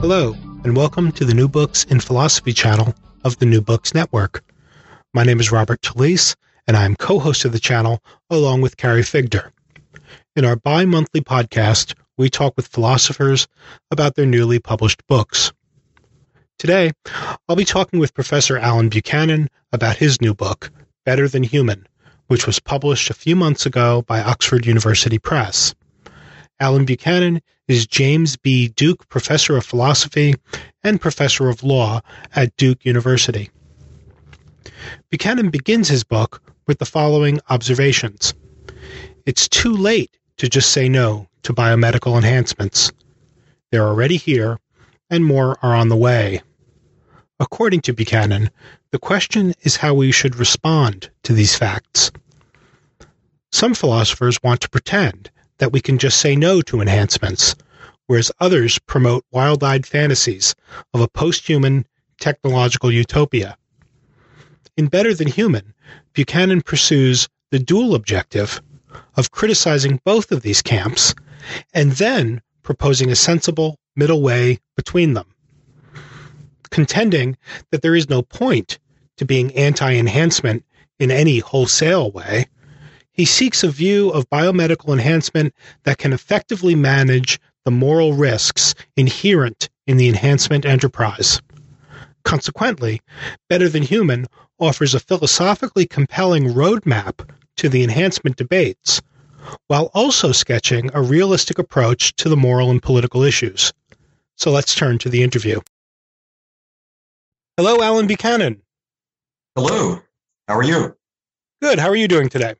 Hello, and welcome to the New Books in Philosophy channel of the New Books Network. My name is Robert Talisse, and I am co host of the channel along with Carrie Figdor. In our bi monthly podcast, we talk with philosophers about their newly published books. Today, I'll be talking with Professor Alan Buchanan about his new book, Better Than Human, which was published a few months ago by Oxford University Press. Alan Buchanan is James B. Duke Professor of Philosophy and Professor of Law at Duke University. Buchanan begins his book with the following observations It's too late to just say no to biomedical enhancements. They're already here, and more are on the way. According to Buchanan, the question is how we should respond to these facts. Some philosophers want to pretend that we can just say no to enhancements, whereas others promote wild eyed fantasies of a post human technological utopia. In Better Than Human, Buchanan pursues the dual objective of criticizing both of these camps and then proposing a sensible middle way between them. Contending that there is no point to being anti enhancement in any wholesale way, he seeks a view of biomedical enhancement that can effectively manage the moral risks inherent in the enhancement enterprise. Consequently, Better Than Human offers a philosophically compelling roadmap to the enhancement debates, while also sketching a realistic approach to the moral and political issues. So let's turn to the interview. Hello, Alan Buchanan. Hello. How are you? Good. How are you doing today?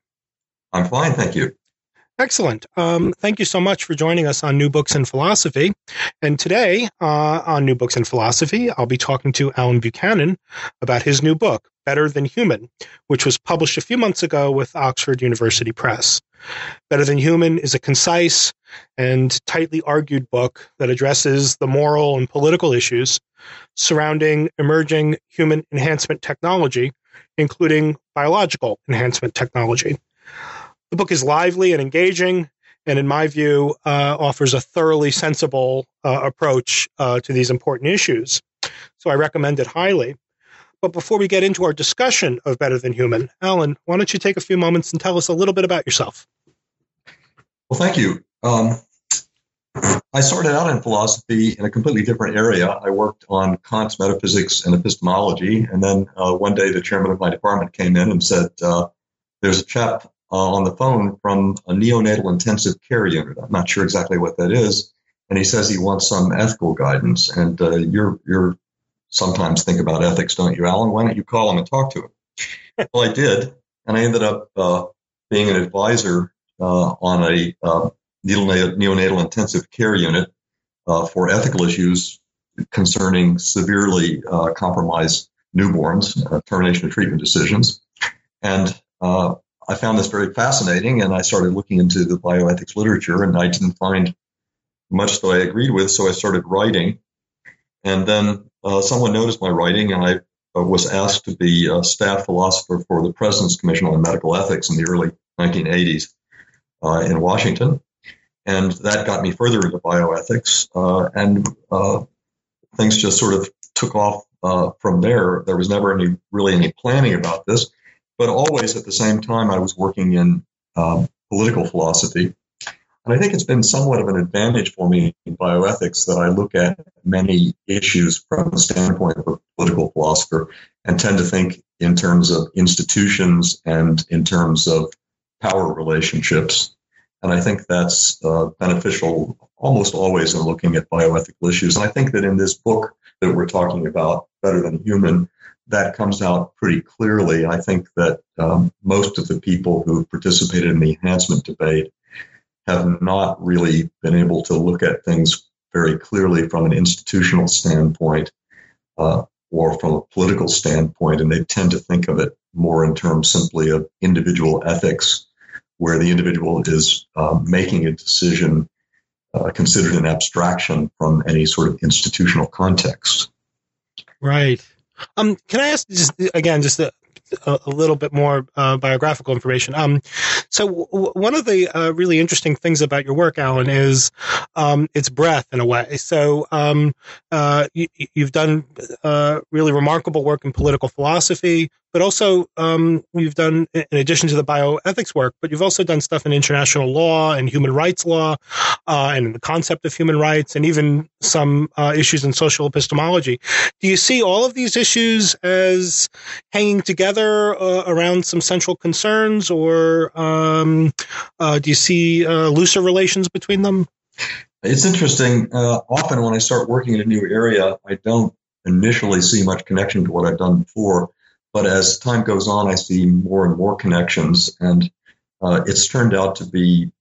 I'm fine, thank you. Excellent. Um, thank you so much for joining us on New Books in Philosophy. And today uh, on New Books in Philosophy, I'll be talking to Alan Buchanan about his new book, Better Than Human, which was published a few months ago with Oxford University Press. Better Than Human is a concise and tightly argued book that addresses the moral and political issues surrounding emerging human enhancement technology, including biological enhancement technology. The book is lively and engaging, and in my view, uh, offers a thoroughly sensible uh, approach uh, to these important issues. So I recommend it highly. But before we get into our discussion of Better Than Human, Alan, why don't you take a few moments and tell us a little bit about yourself? Well, thank you. Um, I started out in philosophy in a completely different area. I worked on Kant's metaphysics and epistemology, and then uh, one day the chairman of my department came in and said, uh, "There's a chap uh, on the phone from a neonatal intensive care unit. I'm not sure exactly what that is, and he says he wants some ethical guidance. And uh, you're you're sometimes think about ethics, don't you, Alan? Why don't you call him and talk to him? well, I did, and I ended up uh, being an advisor uh, on a uh, neonatal intensive care unit uh, for ethical issues concerning severely compromised newborns, termination of treatment decisions. And uh, I found this very fascinating and I started looking into the bioethics literature and I didn't find much that I agreed with, so I started writing. And then uh, someone noticed my writing and I uh, was asked to be a staff philosopher for the President's Commission on Medical Ethics in the early 1980s uh, in Washington. And that got me further into bioethics. Uh, and uh, things just sort of took off uh, from there. There was never any really any planning about this but always at the same time, I was working in um, political philosophy. And I think it's been somewhat of an advantage for me in bioethics that I look at many issues from the standpoint of a political philosopher and tend to think in terms of institutions and in terms of power relationships. And I think that's uh, beneficial almost always in looking at bioethical issues. And I think that in this book that we're talking about, Better Than Human, that comes out pretty clearly. I think that um, most of the people who participated in the enhancement debate have not really been able to look at things very clearly from an institutional standpoint uh, or from a political standpoint, and they tend to think of it more in terms simply of individual ethics, where the individual is uh, making a decision uh, considered an abstraction from any sort of institutional context. Right. Um, can I ask just again, just a, a, little bit more uh, biographical information. Um, so w- one of the uh, really interesting things about your work, Alan, is um, its breadth in a way. So um, uh, you, have done uh, really remarkable work in political philosophy, but also um, you've done, in addition to the bioethics work, but you've also done stuff in international law and human rights law, uh, and the concept of human rights, and even some uh, issues in social epistemology. Do you see all of these issues as hanging together uh, around some central concerns, or um, uh, do you see uh, looser relations between them? It's interesting. Uh, often, when I start working in a new area, I don't initially see much connection to what I've done before but as time goes on, I see more and more connections, and uh, it's turned out to be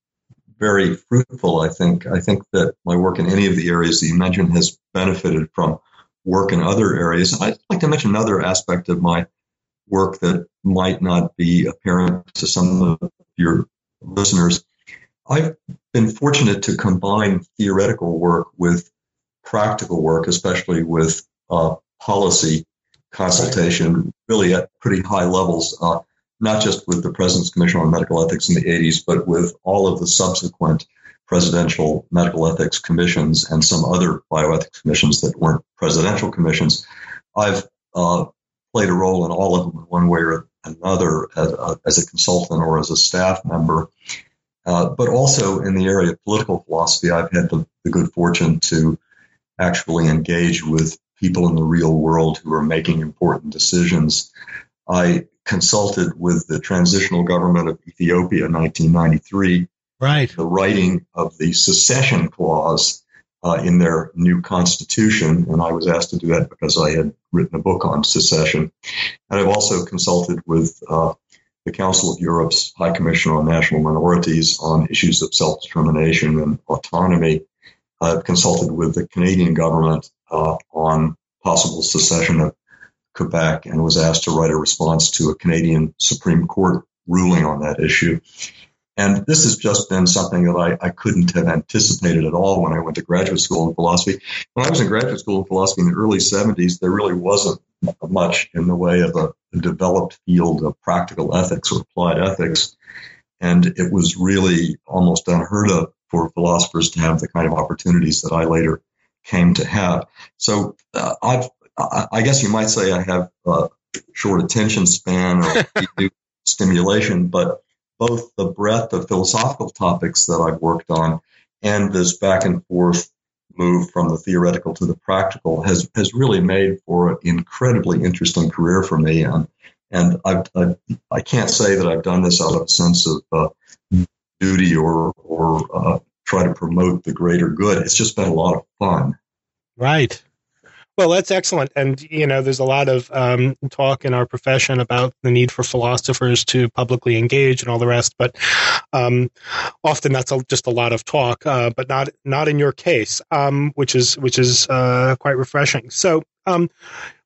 very fruitful. I think. I think that my work in any of the areas that you mentioned has benefited from work in other areas. I'd like to mention another aspect of my work that might not be apparent to some of your listeners. I've been fortunate to combine theoretical work with practical work, especially with uh, policy consultation really at pretty high levels, uh, not just with the President's Commission on Medical Ethics in the 80s, but with all of the subsequent presidential medical ethics commissions and some other bioethics commissions that weren't presidential commissions. I've uh, played a role in all of them in one way or another as a, as a consultant or as a staff member. Uh, but also in the area of political philosophy, I've had the, the good fortune to actually engage with people in the real world who are making important decisions. I consulted with the transitional government of Ethiopia in 1993. Right. The writing of the secession clause uh, in their new constitution, and I was asked to do that because I had written a book on secession. And I've also consulted with uh, the Council of Europe's High Commissioner on National Minorities on issues of self determination and autonomy. I've consulted with the Canadian government uh, on possible secession of Quebec and was asked to write a response to a Canadian Supreme Court ruling on that issue. And this has just been something that I, I, couldn't have anticipated at all when I went to graduate school in philosophy. When I was in graduate school in philosophy in the early 70s, there really wasn't much in the way of a, a developed field of practical ethics or applied ethics. And it was really almost unheard of for philosophers to have the kind of opportunities that I later came to have. So uh, I've, I guess you might say I have a short attention span or stimulation, but both the breadth of philosophical topics that I've worked on and this back and forth move from the theoretical to the practical has has really made for an incredibly interesting career for me. And and I've, I've, I can not say that I've done this out of a sense of uh, duty or or uh, try to promote the greater good. It's just been a lot of fun. Right. Well, that's excellent. And, you know, there's a lot of um, talk in our profession about the need for philosophers to publicly engage and all the rest. But um, often that's a, just a lot of talk, uh, but not not in your case, um, which is which is uh, quite refreshing. So um,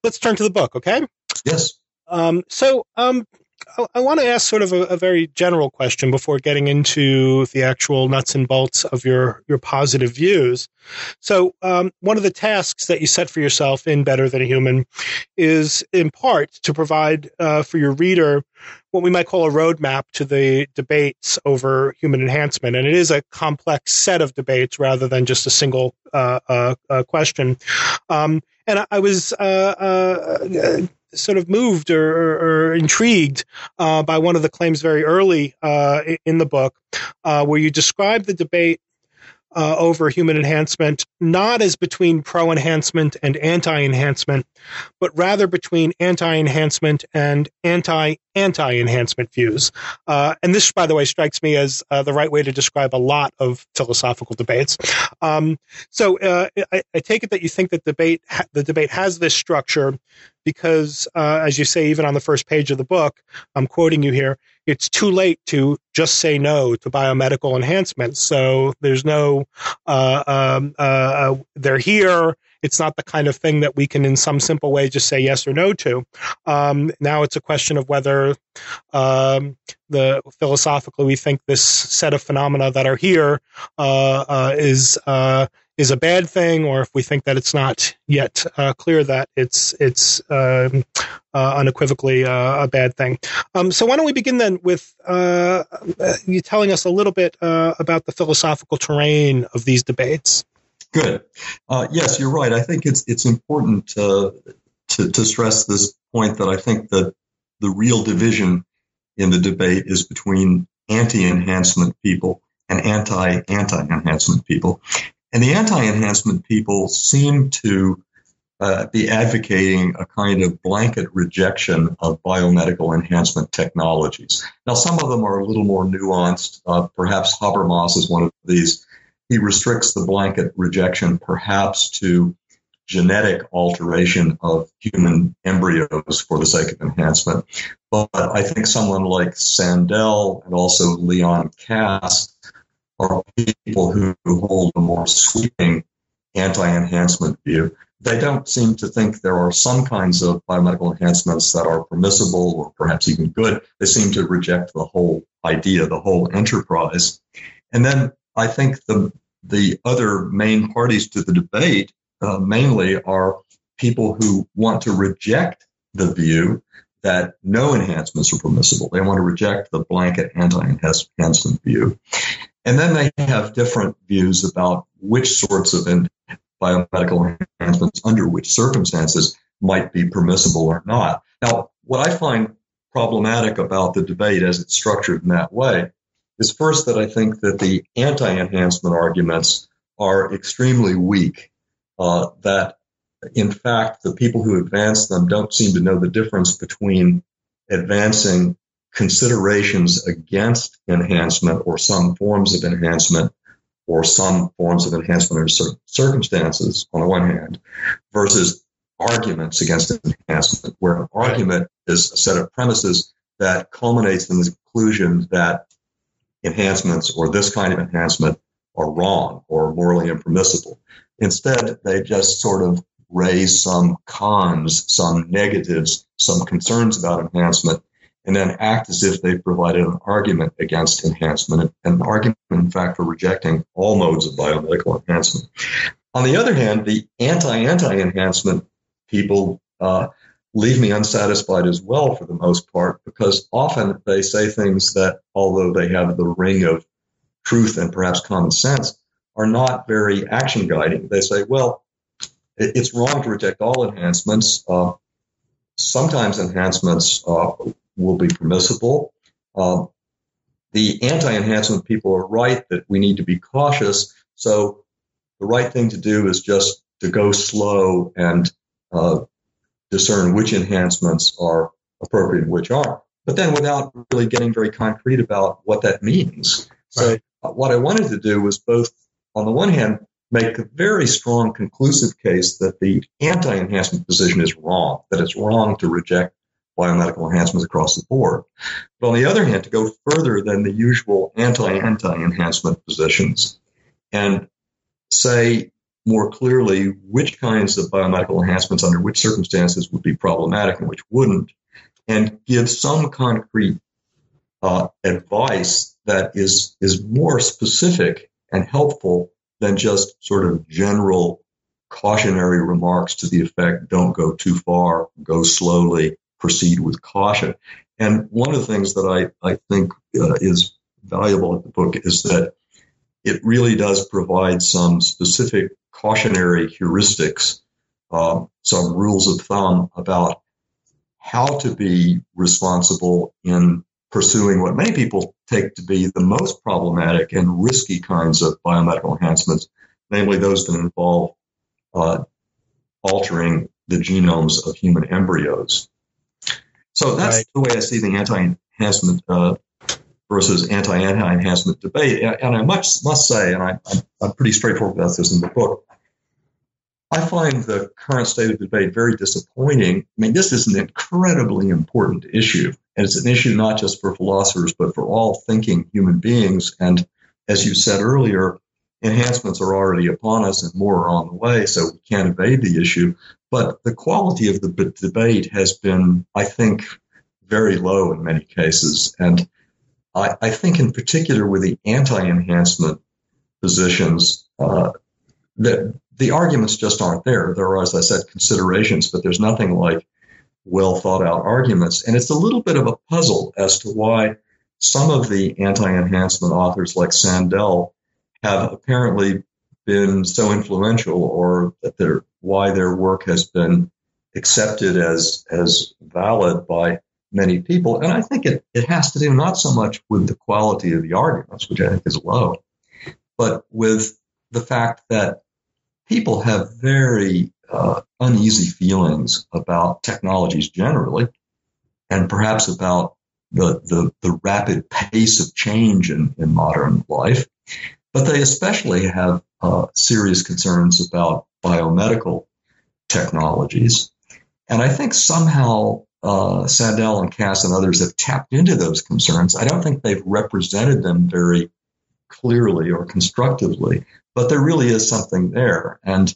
let's turn to the book, okay? Yes. Um, so um, I, want to ask sort of a, a, very general question before getting into the actual nuts and bolts of your your positive views. So, um, one of the tasks that you set for yourself in Better Than a Human is, in part, to provide uh, for your reader what we might call a roadmap to the debates over human enhancement, and it is a complex set of debates rather than just a single uh, uh, uh question. Um, and I, I was uh, uh, sort of moved or, or intrigued uh, by one of the claims very early uh, in the book, uh, where you describe the debate uh, over human enhancement not as between pro enhancement and anti enhancement, but rather between anti enhancement and anti anti enhancement views. Uh, and this, by the way, strikes me as uh, the right way to describe a lot of philosophical debates. Um, so I, I, take it that you think that debate ha- the debate has this structure because, uh, as you say, even on the first page of the book, I'm quoting you here, it's too late to just say no to biomedical enhancements. So there's no, uh, um, uh, uh, they're here. It's not the kind of thing that we can, in some simple way, just say yes or no to. Um, now it's a question of whether um, the philosophically we think this set of phenomena that are here uh, uh, is is a bad thing, or if we think that it's not yet uh, clear that it's it's um, uh, unequivocally uh, a bad thing. Um, so why don't we begin then with uh, you telling us a little bit uh, about the philosophical terrain of these debates? Good. Uh, yes, you're right. I think it's it's important to, to to stress this point that I think that the real division in the debate is between anti-enhancement people and anti-anti-enhancement people. And the anti-enhancement people seem to uh, be advocating a kind of blanket rejection of biomedical enhancement technologies. Now, some of them are a little more nuanced. Uh, perhaps Habermas is one of these. He restricts the blanket rejection perhaps to genetic alteration of human embryos for the sake of enhancement. But I think someone like Sandel and also Leon Kass are people who hold a more sweeping anti-enhancement view. They don't seem to think there are some kinds of biomedical enhancements that are permissible or perhaps even good. They seem to reject the whole idea, the whole enterprise. And then I think the the other main parties to the debate uh, mainly are people who want to reject the view that no enhancements are permissible. They want to reject the blanket anti-enhancement view. And then they have different views about which sorts of biomedical enhancements under which circumstances might be permissible or not. Now, what I find problematic about the debate as it's structured in that way is first that I think that the anti-enhancement arguments are extremely weak. Uh, that in fact the people who advance them don't seem to know the difference between advancing considerations against enhancement or some forms of enhancement or some forms of enhancement certain circumstances on the one hand versus arguments against enhancement where an argument is a set of premises that culminates in the conclusion that enhancements or this kind of enhancement are wrong or morally impermissible. Instead, they just sort of raise some cons, some negatives, some concerns about enhancement, and then act as if they provided an argument against enhancement, an argument, in fact, for rejecting all modes of biomedical enhancement. On the other hand, the anti-anti-enhancement people uh, leave me unsatisfied as well for the most part because often they say things that, although they have the ring of truth and perhaps common sense, are not very action guiding. They say, well, it's wrong to reject all enhancements. Uh, sometimes enhancements uh, will be permissible. Um, the anti-enhancement people are right that we need to be cautious. So the right thing to do is just to go slow and uh, discern which enhancements are appropriate and which aren't. But then without really getting very concrete about what that means. So what I wanted to do was both, on the one hand, make a very strong conclusive case that the anti-enhancement position is wrong, that it's wrong to reject biomedical enhancements across the board. But on the other hand, to go further than the usual anti-anti-enhancement positions and say more clearly which kinds of biomedical enhancements under which circumstances would be problematic and which wouldn't, and give some concrete uh, advice that is is more specific and helpful than just sort of general cautionary remarks to the effect don't go too far, go slowly, proceed with caution. And one of the things that I, I think uh, is valuable in the book is that it really does provide some specific cautionary heuristics, uh, some rules of thumb about how to be responsible in pursuing what many people take to be the most problematic and risky kinds of biomedical enhancements, namely those that involve uh, altering the genomes of human embryos. So that's right. the way I see the anti-enhancement uh, versus anti-anti-enhancement debate. And I much must say, and I, am pretty straightforward about this in the book, I find the current state of debate very disappointing. I mean, this is an incredibly important issue, and it's an issue not just for philosophers, but for all thinking human beings. And as you said earlier, enhancements are already upon us and more are on the way, so we can't evade the issue. But the quality of the debate has been, I think, very low in many cases. And I, I think, in particular, with the anti enhancement positions, uh, that the arguments just aren't there. There are, as I said, considerations, but there's nothing like well thought out arguments. And it's a little bit of a puzzle as to why some of the anti enhancement authors, like Sandel, have apparently been so influential or that their why their work has been accepted as as valid by many people. And I think it, it has to do not so much with the quality of the arguments, which I think is low, but with the fact that people have very uh, uneasy feelings about technologies generally, and perhaps about the, the, the rapid pace of change in, in modern life. But they especially have uh, serious concerns about biomedical technologies. And I think somehow uh, Sandel and Kass and others have tapped into those concerns. I don't think they've represented them very clearly or constructively, but there really is something there. And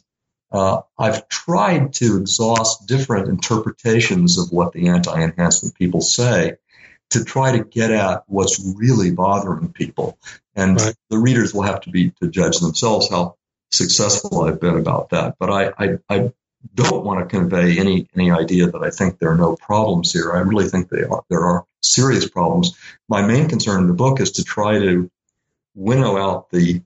uh, I've tried to exhaust different interpretations of what the anti enhancement people say to try to get at what's really bothering people. And right. the readers will have to be to judge themselves how successful I've been about that. But I, I, I don't want to convey any any idea that I think there are no problems here. I really think they are. There are serious problems. My main concern in the book is to try to winnow out the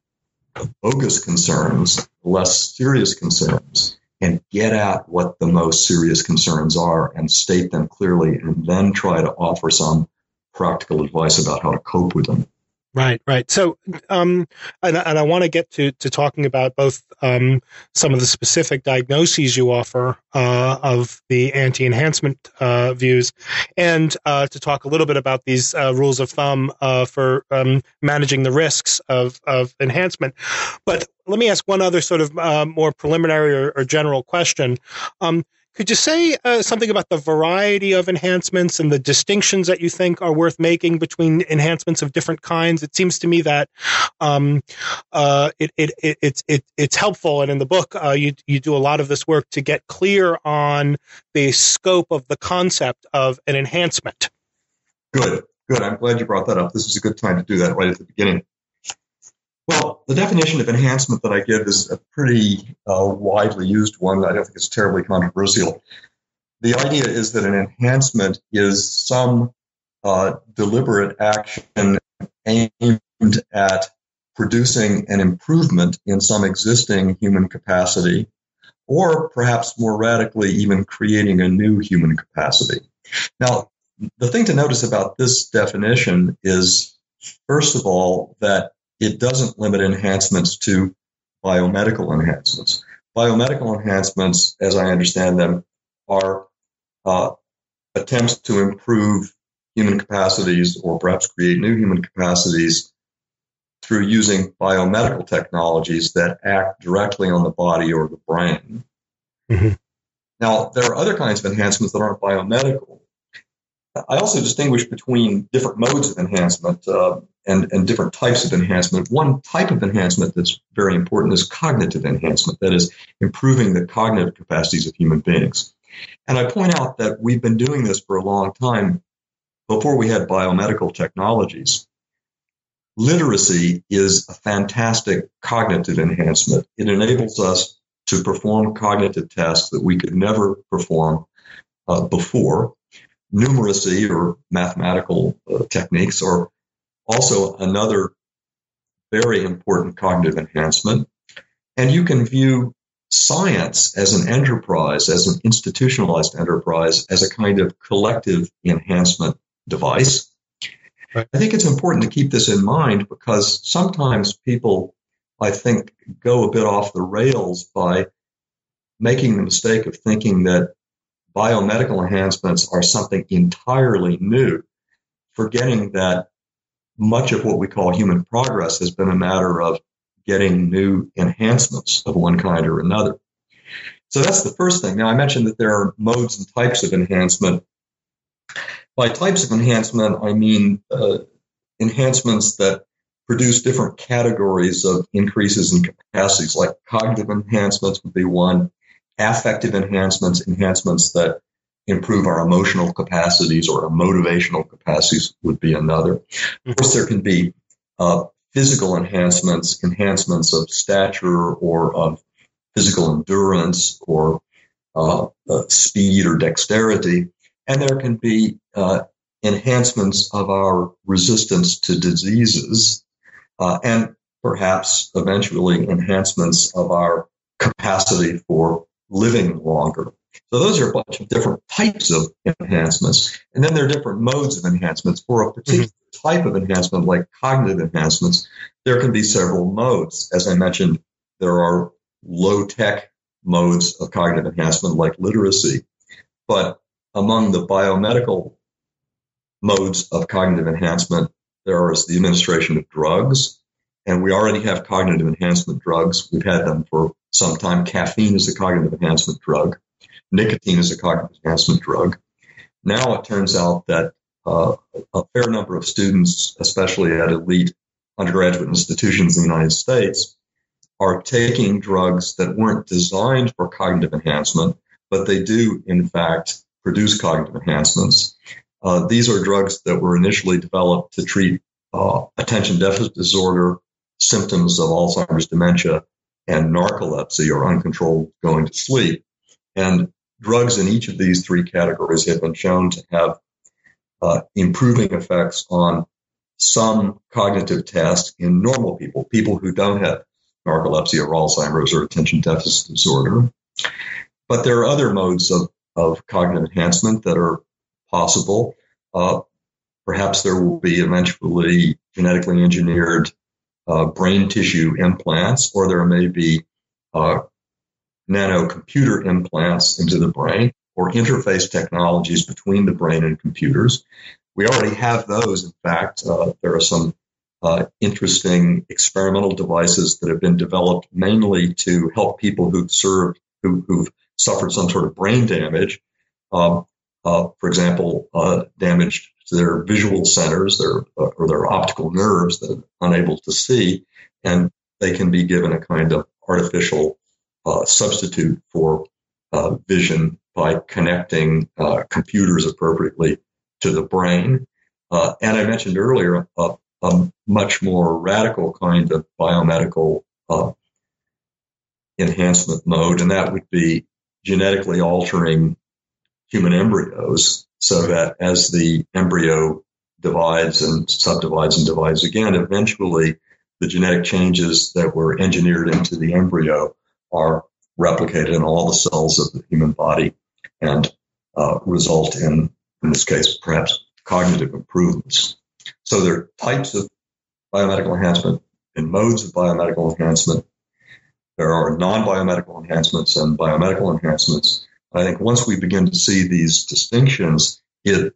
bogus concerns, less serious concerns, and get at what the most serious concerns are and state them clearly, and then try to offer some practical advice about how to cope with them. Right, right. So, um, and, and I want to get to, talking about both um, some of the specific diagnoses you offer uh, of the anti-enhancement uh, views, and uh, to talk a little bit about these uh, rules of thumb uh, for um, managing the risks of of enhancement. But let me ask one other sort of uh, more preliminary or, or general question. Um, could you say uh, something about the variety of enhancements and the distinctions that you think are worth making between enhancements of different kinds? It seems to me that um, uh, it, it, it, it's it, it's helpful, and in the book, uh, you you do a lot of this work to get clear on the scope of the concept of an enhancement. Good, good. I'm glad you brought that up. This is a good time to do that right at the beginning. Well, the definition of enhancement that I give is a pretty uh, widely used one. I don't think it's terribly controversial. The idea is that an enhancement is some uh, deliberate action aimed at producing an improvement in some existing human capacity, or perhaps more radically, even creating a new human capacity. Now, the thing to notice about this definition is, first of all, that it doesn't limit enhancements to biomedical enhancements. Biomedical enhancements, as I understand them, are uh, attempts to improve human capacities or perhaps create new human capacities through using biomedical technologies that act directly on the body or the brain. Mm-hmm. Now, there are other kinds of enhancements that aren't biomedical. I also distinguish between different modes of enhancement uh, and, and different types of enhancement. One type of enhancement that's very important is cognitive enhancement, that is, improving the cognitive capacities of human beings. And I point out that we've been doing this for a long time before we had biomedical technologies. Literacy is a fantastic cognitive enhancement. It enables us to perform cognitive tests that we could never perform uh, before numeracy or mathematical uh, techniques are also another very important cognitive enhancement. And you can view science as an enterprise, as an institutionalized enterprise, as a kind of collective enhancement device. Right. I think it's important to keep this in mind because sometimes people, I think, go a bit off the rails by making the mistake of thinking that biomedical enhancements are something entirely new, forgetting that much of what we call human progress has been a matter of getting new enhancements of one kind or another. So that's the first thing. Now, I mentioned that there are modes and types of enhancement. By types of enhancement, I mean uh, enhancements that produce different categories of increases in capacities, like cognitive enhancements would be one, affective enhancements, enhancements that improve our emotional capacities or our motivational capacities would be another. Of course, there can be uh, physical enhancements, enhancements of stature or of physical endurance or uh, uh, speed or dexterity. And there can be uh, enhancements of our resistance to diseases uh, and perhaps eventually enhancements of our capacity for living longer. So those are a bunch of different types of enhancements. And then there are different modes of enhancements. For a particular mm-hmm. type of enhancement, like cognitive enhancements, there can be several modes. As I mentioned, there are low tech modes of cognitive enhancement like literacy. But among the biomedical modes of cognitive enhancement, there is the administration of drugs. And we already have cognitive enhancement drugs. We've had them for some time. Caffeine is a cognitive enhancement drug. Nicotine is a cognitive enhancement drug. Now it turns out that uh, a fair number of students, especially at elite undergraduate institutions in the United States, are taking drugs that weren't designed for cognitive enhancement, but they do, in fact, produce cognitive enhancements. Uh, these are drugs that were initially developed to treat uh, attention deficit disorder, symptoms of Alzheimer's dementia, and narcolepsy or uncontrolled going to sleep. And drugs in each of these three categories have been shown to have uh, improving effects on some cognitive tests in normal people, people who don't have narcolepsy or Alzheimer's or attention deficit disorder. But there are other modes of, of cognitive enhancement that are possible. Uh, perhaps there will be eventually genetically engineered uh, brain tissue implants, or there may be uh, nano computer implants into the brain or interface technologies between the brain and computers. We already have those. In fact, uh, there are some uh, interesting experimental devices that have been developed mainly to help people who've served, who, have suffered some sort of brain damage. Um, uh, for example, uh, damage to their visual centers their, uh, or their optical nerves that are unable to see, and they can be given a kind of artificial uh, substitute for uh, vision by connecting computers appropriately to the brain. and I mentioned earlier a much more radical kind of biomedical uh, enhancement mode, and that would be genetically altering human embryos so that as the embryo divides and subdivides and divides again, eventually the genetic changes that were engineered into the embryo are replicated in all the cells of the human body and uh, result in, in this case, perhaps cognitive improvements. So there are types of biomedical enhancement and modes of biomedical enhancement. There are non-biomedical enhancements and biomedical enhancements. I think once we begin to see these distinctions, it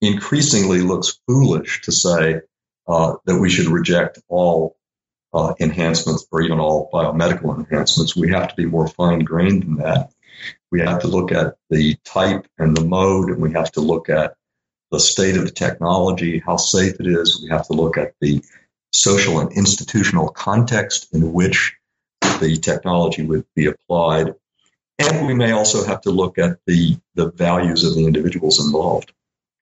increasingly looks foolish to say uh, that we should reject all uh, enhancements or even all biomedical enhancements. We have to be more fine grained than that. We have to look at the type and the mode, and we have to look at the state of the technology, how safe it is. We have to look at the social and institutional context in which the technology would be applied. And we may also have to look at the, the values of the individuals involved.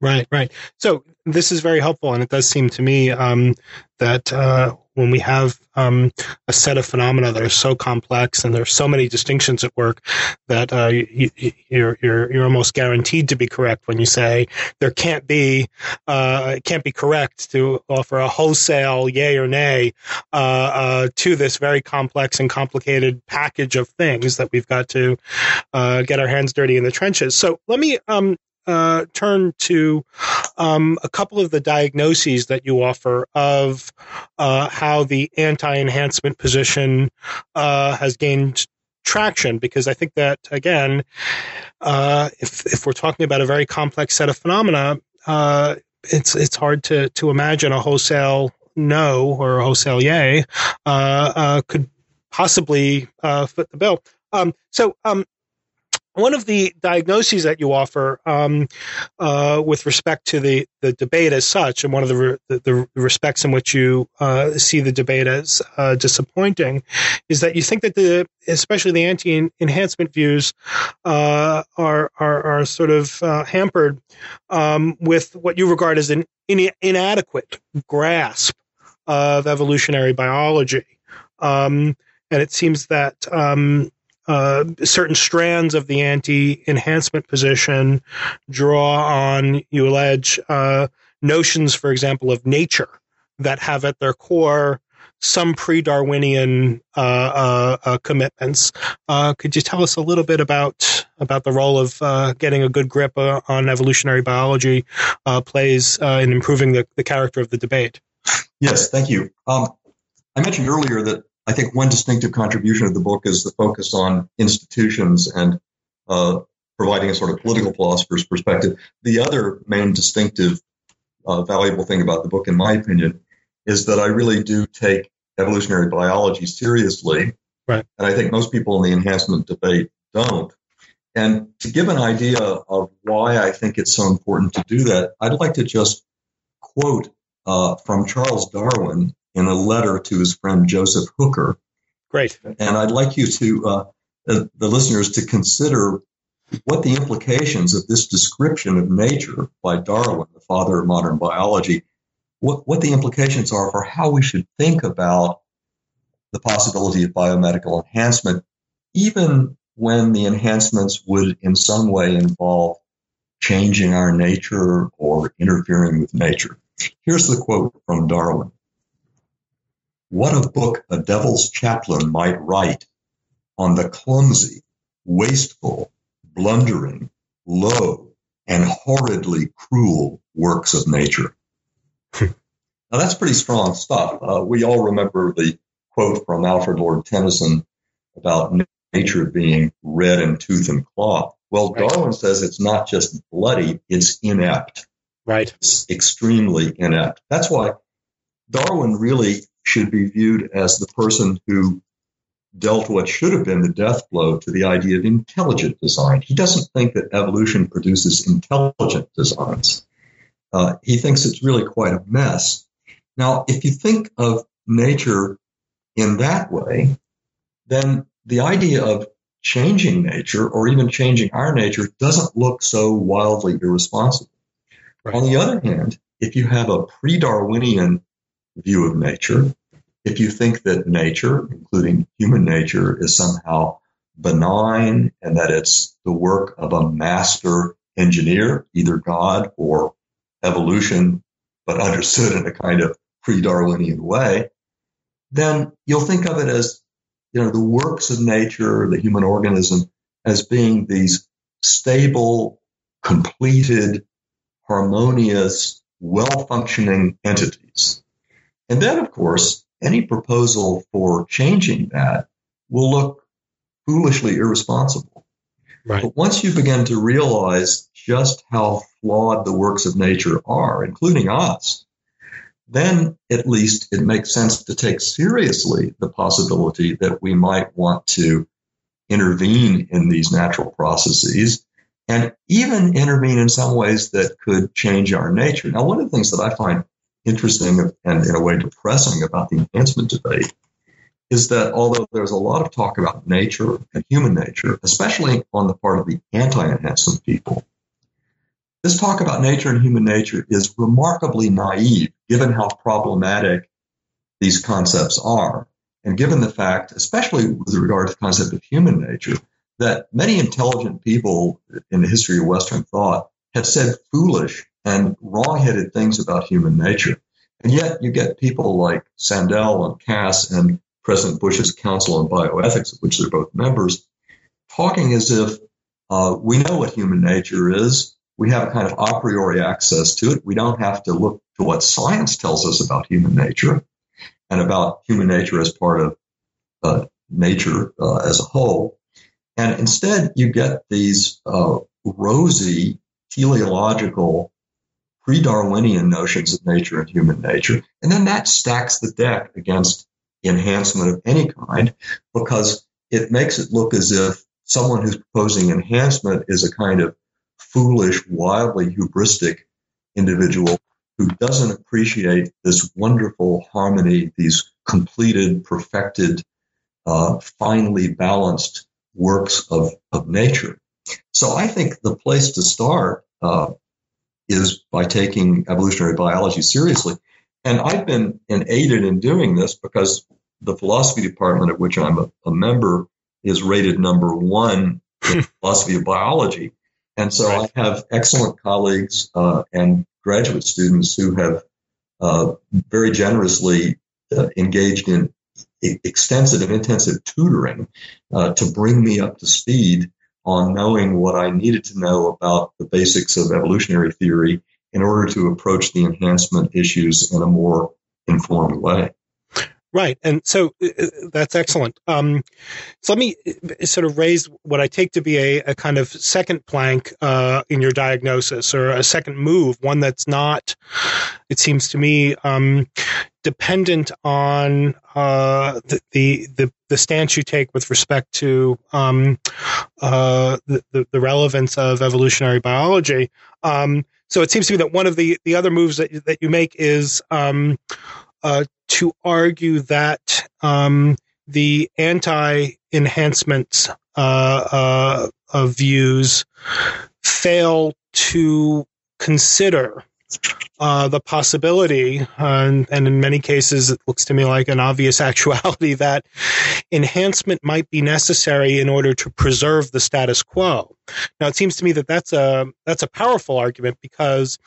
Right, right. So this is very helpful, and it does seem to me um, that uh, when we have um, a set of phenomena that are so complex and there's so many distinctions at work that uh, you, are you're, you're you're almost guaranteed to be correct when you say there can't be uh, it can't be correct to offer a wholesale yay or nay uh, uh to this very complex and complicated package of things that we've got to uh, get our hands dirty in the trenches. So let me um, uh, turn to um, a couple of the diagnoses that you offer of uh, how the anti-enhancement position uh, has gained traction, because I think that again, uh, if if we're talking about a very complex set of phenomena, uh, it's it's hard to to imagine a wholesale no or a wholesale yay uh, could possibly fit the bill. Um, so um, one of the diagnoses that you offer um, uh, with respect to the, the debate as such, and one of the, re- the, the, respects in which you uh, see the debate as uh, disappointing, is that you think that the, especially the anti-enhancement views, uh, are, are, are sort of uh, hampered um, with what you regard as an in- inadequate grasp of evolutionary biology. Um, and it seems that um, uh, certain strands of the anti-enhancement position draw on, you allege, uh, notions, for example, of nature that have at their core some pre-Darwinian uh, uh, uh commitments. Uh, could you tell us a little bit about about the role of getting a good grip on evolutionary biology plays in improving the, the character of the debate? Yes, thank you. Um, I mentioned earlier that I think one distinctive contribution of the book is the focus on institutions and uh, providing a sort of political philosopher's perspective. The other main distinctive, uh, valuable thing about the book, in my opinion, is that I really do take evolutionary biology seriously. Right. And I think most people in the enhancement debate don't. And to give an idea of why I think it's so important to do that, I'd like to just quote uh, from Charles Darwin in a letter to his friend Joseph Hooker. Great. And I'd like you to, uh, the, the listeners, to consider what the implications of this description of nature by Darwin, the father of modern biology, what, what the implications are for how we should think about the possibility of biomedical enhancement, even when the enhancements would in some way involve changing our nature or interfering with nature. Here's the quote from Darwin. What a book a devil's chaplain might write on the clumsy, wasteful, blundering, low, and horridly cruel works of nature. now that's pretty strong stuff. Uh, we all remember the quote from Alfred Lord Tennyson about nature being red in tooth and claw. Well, right. Darwin says it's not just bloody, it's inept. Right. It's extremely inept. That's why Darwin really should be viewed as the person who dealt what should have been the death blow to the idea of intelligent design. He doesn't think that evolution produces intelligent designs. Uh, he thinks it's really quite a mess. Now, if you think of nature in that way, then the idea of changing nature or even changing our nature doesn't look so wildly irresponsible. Right. On the other hand, if you have a pre Darwinian view of nature, if you think that nature, including human nature, is somehow benign and that it's the work of a master engineer, either God or evolution, but understood in a kind of pre-Darwinian way, then you'll think of it as, you know, the works of nature, the human organism, as being these stable, completed, harmonious, well-functioning entities. And then, of course, any proposal for changing that will look foolishly irresponsible. Right. But once you begin to realize just how flawed the works of nature are, including us, then at least it makes sense to take seriously the possibility that we might want to intervene in these natural processes and even intervene in some ways that could change our nature. Now, one of the things that I find interesting and in a way depressing about the enhancement debate is that although there's a lot of talk about nature and human nature, especially on the part of the anti-enhancement people, this talk about nature and human nature is remarkably naive given how problematic these concepts are. And given the fact, especially with regard to the concept of human nature, that many intelligent people in the history of Western thought have said foolish and wrong-headed things about human nature. And yet you get people like Sandel and Kass and President Bush's Council on Bioethics, of which they're both members, talking as if uh, we know what human nature is. We have a kind of a priori access to it. We don't have to look to what science tells us about human nature and about human nature as part of uh, nature uh, as a whole. And instead, you get these uh, rosy teleological pre-Darwinian notions of nature and human nature. And then that stacks the deck against enhancement of any kind because it makes it look as if someone who's proposing enhancement is a kind of foolish, wildly hubristic individual who doesn't appreciate this wonderful harmony, these completed, perfected, uh, finely balanced works of, of nature. So I think the place to start uh, is by taking evolutionary biology seriously. And I've been aided in doing this because the philosophy department of which I'm a, a member is rated number one in philosophy of biology. And so right. I have excellent colleagues uh, and graduate students who have uh, very generously uh, engaged in extensive and intensive tutoring uh, to bring me up to speed on knowing what I needed to know about the basics of evolutionary theory in order to approach the enhancement issues in a more informed way. Right. And so uh, uh, that's excellent. Um, so let me uh, sort of raise what I take to be a, a kind of second plank uh, in your diagnosis or a second move, one that's not, it seems to me, um, dependent on uh, the, the, the the stance you take with respect to um, uh, the, the relevance of evolutionary biology. Um, so it seems to me that one of the, the other moves that that you make is um, uh, to argue that um, the anti-enhancement uh, uh, views fail to consider uh, the possibility, uh, and, and, in many cases, it looks to me like an obvious actuality that enhancement might be necessary in order to preserve the status quo. Now, it seems to me that that's a that's a powerful argument because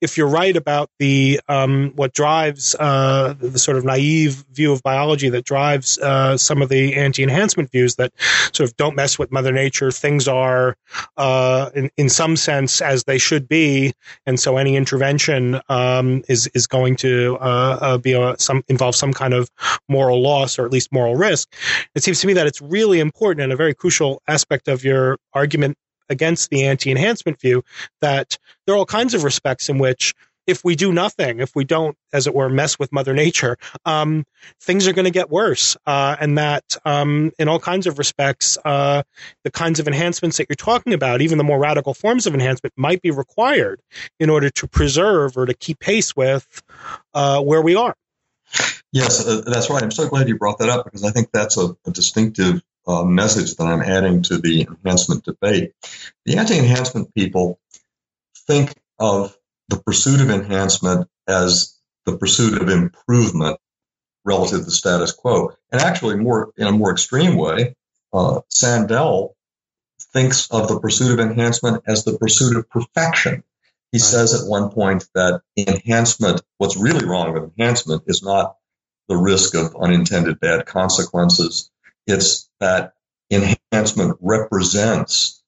if you're right about the um, what drives uh, the sort of naive view of biology that drives uh, some of the anti-enhancement views that sort of don't mess with Mother Nature, things are uh, in in some sense as they should be, and so any intervention um, is is going to uh, uh, be a, some involve some kind of moral loss or at least moral risk. It seems to me that it's really important and a very crucial aspect of your argument against the anti-enhancement view that there are all kinds of respects in which if we do nothing, if we don't, as it were, mess with Mother Nature, um, things are going to get worse. Uh, and that, um, in all kinds of respects, uh, the kinds of enhancements that you're talking about, even the more radical forms of enhancement, might be required in order to preserve or to keep pace with uh, where we are. Yes, uh, that's right. I'm so glad you brought that up because I think that's a, a distinctive uh, message that I'm adding to the enhancement debate. The anti enhancement people think of the pursuit of enhancement as the pursuit of improvement relative to the status quo. And actually, more in a more extreme way, uh, Sandel thinks of the pursuit of enhancement as the pursuit of perfection. He right. says at one point that enhancement, what's really wrong with enhancement is not the risk of unintended bad consequences it's that enhancement represents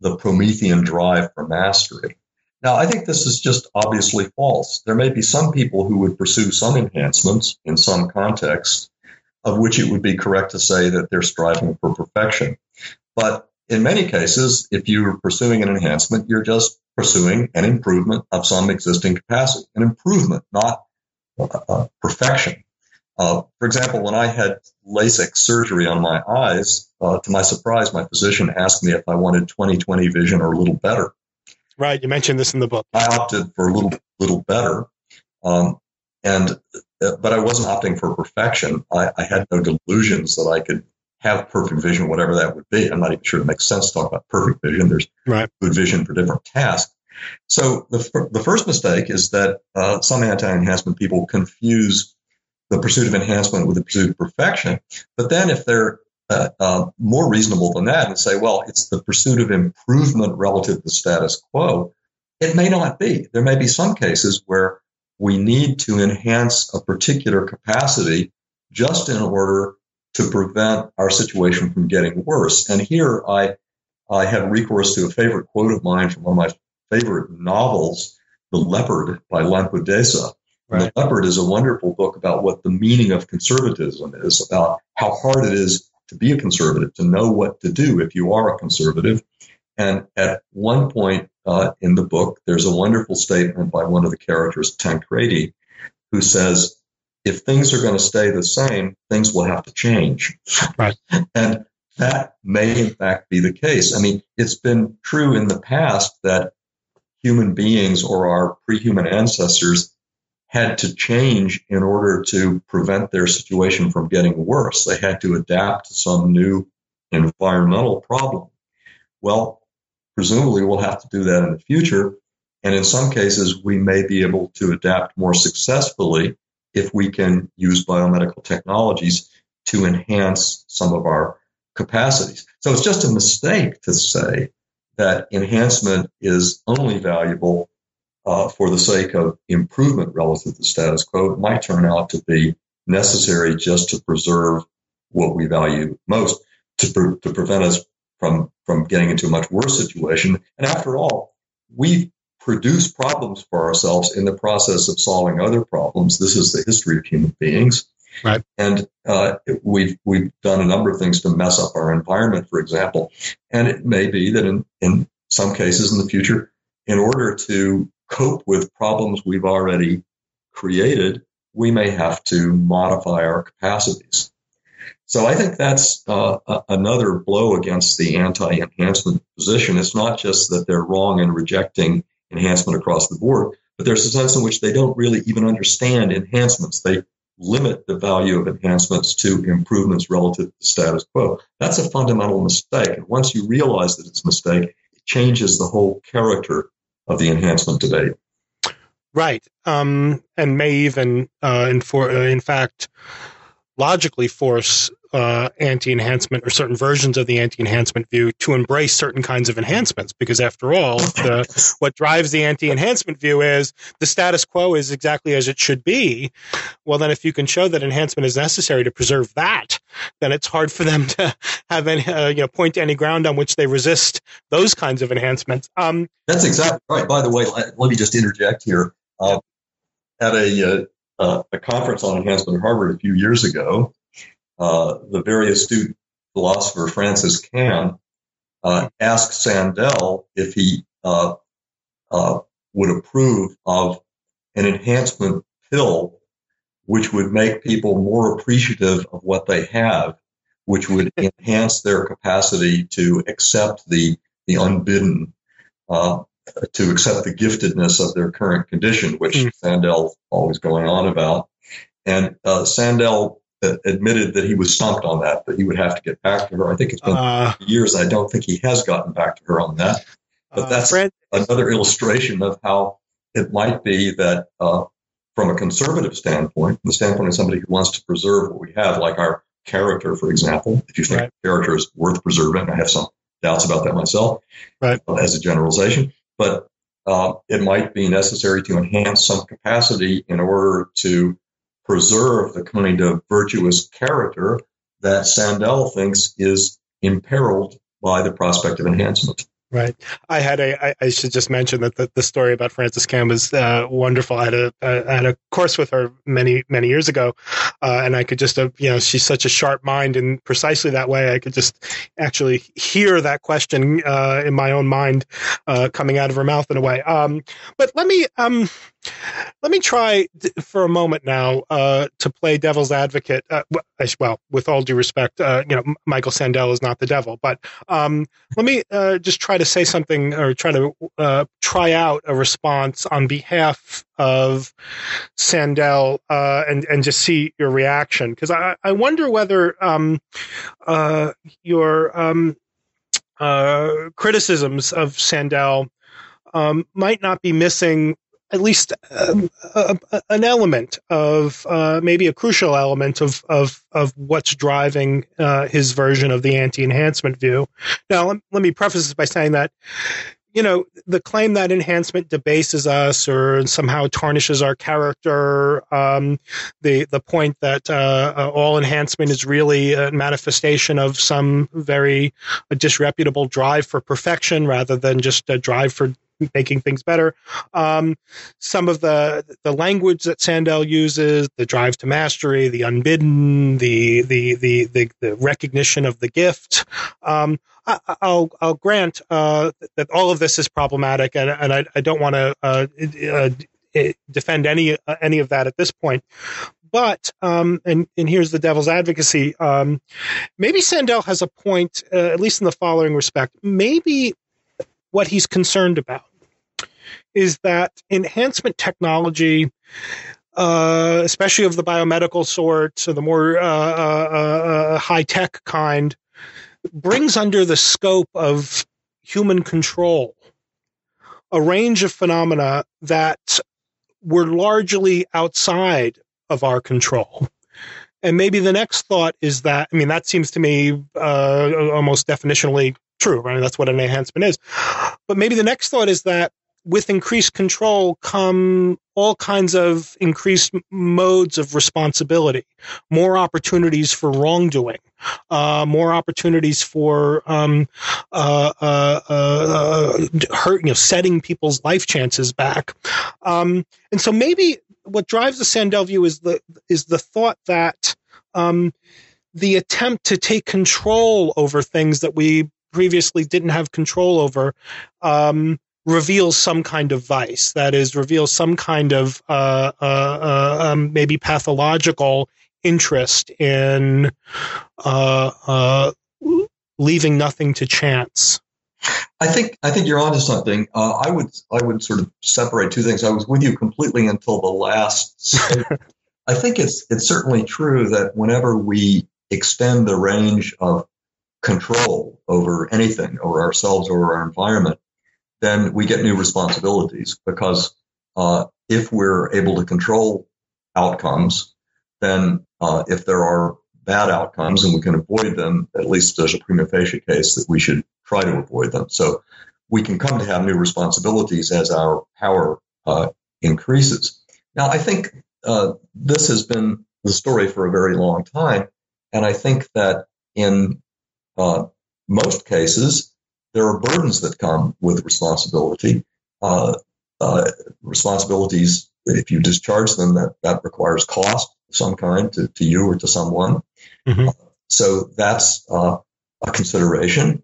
the Promethean drive for mastery. Now, I think this is just obviously false. There may be some people who would pursue some enhancements in some context, of which it would be correct to say that they're striving for perfection. But in many cases, if you're pursuing an enhancement, you're just pursuing an improvement of some existing capacity, an improvement, not uh, perfection. Uh, for example, when I had LASIK surgery on my eyes, uh, to my surprise, my physician asked me if I wanted 20/20 vision or a little better. Right, you mentioned this in the book. I opted for a little little better, um, and uh, but I wasn't opting for perfection. I, I, had no delusions that I could have perfect vision, whatever that would be. I'm not even sure it makes sense to talk about perfect vision. There's right. good vision for different tasks. So the the first mistake is that uh, some anti-enhancement people confuse the pursuit of enhancement with the pursuit of perfection. But then if they're uh, uh, more reasonable than that and say, well, it's the pursuit of improvement relative to the status quo, it may not be. There may be some cases where we need to enhance a particular capacity just in order to prevent our situation from getting worse. And here I, I have recourse to a favorite quote of mine from one of my favorite novels, The Leopard by Lampedusa, Right. The Leopard is a wonderful book about what the meaning of conservatism is, about how hard it is to be a conservative, to know what to do if you are a conservative. And at one point uh, in the book, there's a wonderful statement by one of the characters, Tancredi, who says, if things are going to stay the same, things will have to change. Right. and that may in fact be the case. I mean, it's been true in the past that human beings or our pre-human ancestors had to change in order to prevent their situation from getting worse. They had to adapt to some new environmental problem. Well, presumably we'll have to do that in the future. And in some cases, we may be able to adapt more successfully if we can use biomedical technologies to enhance some of our capacities. So it's just a mistake to say that enhancement is only valuable uh, for the sake of improvement relative to the status quo. It might turn out to be necessary just to preserve what we value most, to, pre- to prevent us from, from getting into a much worse situation. And after all, we produce problems for ourselves in the process of solving other problems. This is the history of human beings. Right. And uh, we've we've done a number of things to mess up our environment, for example. And it may be that in, in some cases in the future, in order to cope with problems we've already created, we may have to modify our capacities. So I think that's uh, another blow against the anti-enhancement position. It's not just that they're wrong in rejecting enhancement across the board, but there's a sense in which they don't really even understand enhancements. They limit the value of enhancements to improvements relative to the status quo. That's a fundamental mistake. And once you realize that it's a mistake, it changes the whole character of the enhancement debate. Right. Um, and may even, uh, in, for, uh, in fact, logically force uh, anti-enhancement or certain versions of the anti-enhancement view to embrace certain kinds of enhancements. Because after all the, what drives the anti-enhancement view is the status quo is exactly as it should be. Well then if you can show that enhancement is necessary to preserve that then it's hard for them to have any uh, you know point to any ground on which they resist those kinds of enhancements. Um, that's exactly right. By the way let, let me just interject here. Uh, at a uh, uh, a conference on enhancement at Harvard a few years ago, uh, the very astute philosopher Frances Kamm uh, asked Sandel if he uh, uh, would approve of an enhancement pill which would make people more appreciative of what they have, which would enhance their capacity to accept the the unbidden uh, to accept the giftedness of their current condition, which mm. Sandel always going on about. And uh, Sandel admitted that he was stumped on that, that he would have to get back to her. I think it's been uh, years. I don't think he has gotten back to her on that. But uh, that's Fred, another illustration of how it might be that uh, from a conservative standpoint, the standpoint of somebody who wants to preserve what we have, like our character, for example, if you think right. character is worth preserving, I have some doubts about that myself right. as a generalization but uh, it might be necessary to enhance some capacity in order to preserve the kind of virtuous character that Sandel thinks is imperiled by the prospect of enhancement. Right. I had a. I, I should just mention that the, the story about Frances Kamm was uh, wonderful. I had a. I had a course with her many many years ago, uh, and I could just, uh, you know, she's such a sharp mind, and precisely that way, I could just actually hear that question uh, in my own mind uh, coming out of her mouth in a way. Um, but let me um, let me try for a moment now uh, to play devil's advocate. Uh, well, with all due respect, uh, you know, Michael Sandel is not the devil, but um, let me uh, just try to say something or try to uh, try out a response on behalf of Sandel uh, and and just see your reaction because I, I wonder whether um, your um, criticisms of Sandel um, might not be missing at least um, a, a, an element of uh, maybe a crucial element of of of what's driving uh, his version of the anti-enhancement view. Now, let, let, me preface this by saying that you know the claim that enhancement debases us or somehow tarnishes our character, um, the the point that uh, uh all enhancement is really a manifestation of some very disreputable drive for perfection rather than just a drive for making things better. Um, some of the the language that Sandel uses, the drive to mastery, the unbidden, the the the the, the recognition of the gift. Um, I, will I'll grant uh, that all of this is problematic, and, and I, I don't want to uh, uh, defend any uh, any of that at this point. but um, and and here's the devil's advocacy. Um, maybe Sandel has a point, uh, at least in the following respect. Maybe what he's concerned about is that enhancement technology, uh, especially of the biomedical sort, or the more uh, uh, uh high tech kind, brings under the scope of human control a range of phenomena that were largely outside of our control. And maybe the next thought is that, I mean, that seems to me uh, almost definitionally true, right? That's what an enhancement is. But maybe the next thought is that with increased control come all kinds of increased modes of responsibility, more opportunities for wrongdoing, uh, more opportunities for um, uh, uh, uh, hurt, you know, setting people's life chances back. Um, and so maybe what drives the Sandel view is the is the thought that um, the attempt to take control over things that we previously didn't have control over um, reveals some kind of vice. That is, reveals some kind of uh, uh, uh, um, maybe pathological interest in uh, uh, leaving nothing to chance. I think I think you're onto something. Uh, I would I would sort of separate two things. I was with you completely until the last. I think it's it's certainly true that whenever we extend the range of control over anything, or ourselves, or our environment, then we get new responsibilities because uh, if we're able to control outcomes, then uh, if there are bad outcomes and we can avoid them, at least there's a prima facie case that we should try to avoid them. So we can come to have new responsibilities as our power uh, increases. Now, I think uh, this has been the story for a very long time, and I think that in uh, most cases, there are burdens that come with responsibility. Uh, uh, responsibilities, if you discharge them, that, that requires cost of some kind to, to you or to someone. Mm-hmm. Uh, so that's uh, a consideration.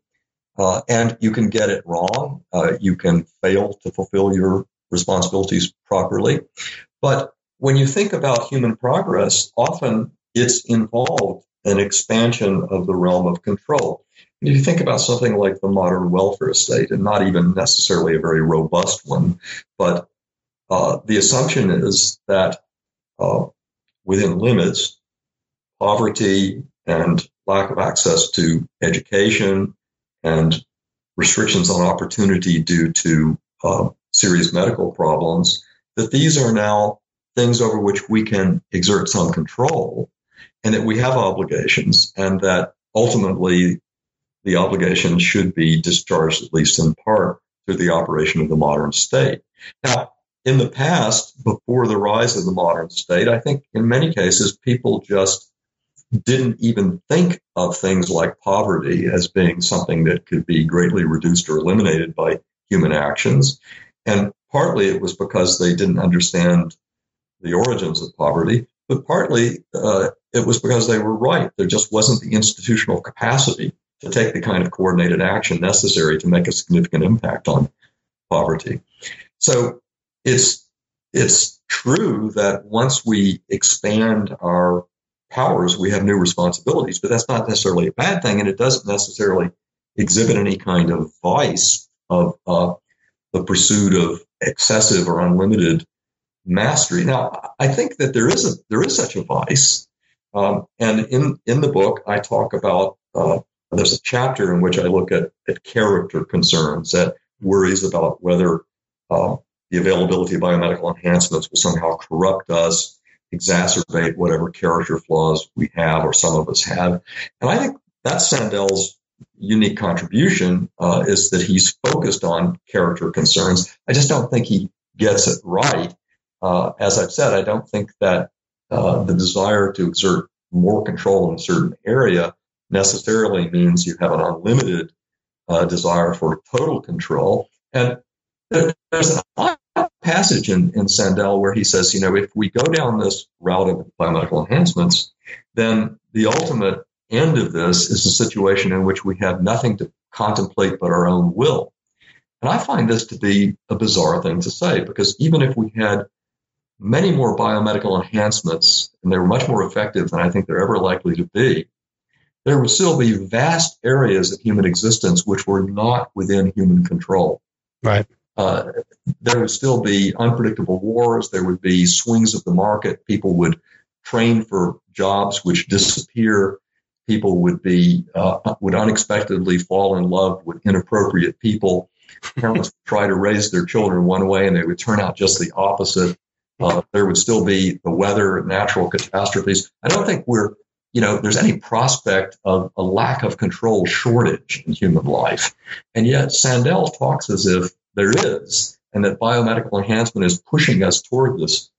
Uh, and you can get it wrong. Uh, you can fail to fulfill your responsibilities properly. But when you think about human progress, often it's involved an expansion of the realm of control. If you think about something like the modern welfare state, and not even necessarily a very robust one, but uh, the assumption is that uh, within limits, poverty and lack of access to education and restrictions on opportunity due to uh, serious medical problems, that these are now things over which we can exert some control and that we have obligations and that ultimately the obligation should be discharged, at least in part, through the operation of the modern state. Now, in the past, before the rise of the modern state, I think in many cases people just didn't even think of things like poverty as being something that could be greatly reduced or eliminated by human actions. And partly it was because they didn't understand the origins of poverty, but partly uh, it was because they were right. There just wasn't the institutional capacity to take the kind of coordinated action necessary to make a significant impact on poverty. So it's it's true that once we expand our powers, we have new responsibilities, but that's not necessarily a bad thing, and it doesn't necessarily exhibit any kind of vice of uh, the pursuit of excessive or unlimited mastery. Now, I think that there is a there is such a vice, um, and in in the book I talk about uh, there's a chapter in which I look at, at character concerns, at worries about whether uh, the availability of biomedical enhancements will somehow corrupt us, exacerbate whatever character flaws we have or some of us have. And I think that's Sandel's unique contribution uh, is that he's focused on character concerns. I just don't think he gets it right. Uh, as I've said, I don't think that uh, the desire to exert more control in a certain area necessarily means you have an unlimited uh, desire for total control. And there's a passage in, in Sandel where he says, you know, if we go down this route of biomedical enhancements, then the ultimate end of this is a situation in which we have nothing to contemplate but our own will. And I find this to be a bizarre thing to say because even if we had many more biomedical enhancements, and they were much more effective than I think they're ever likely to be, there would still be vast areas of human existence which were not within human control. Right. Uh, there would still be unpredictable wars. There would be swings of the market. People would train for jobs which disappear. People would be uh, would unexpectedly fall in love with inappropriate people. Parents would try to raise their children one way, and they would turn out just the opposite. Uh, there would still be the weather, natural catastrophes. I don't think we're you know, there's any prospect of a lack of control shortage in human life. And yet Sandel talks as if there is, and that biomedical enhancement is pushing us toward this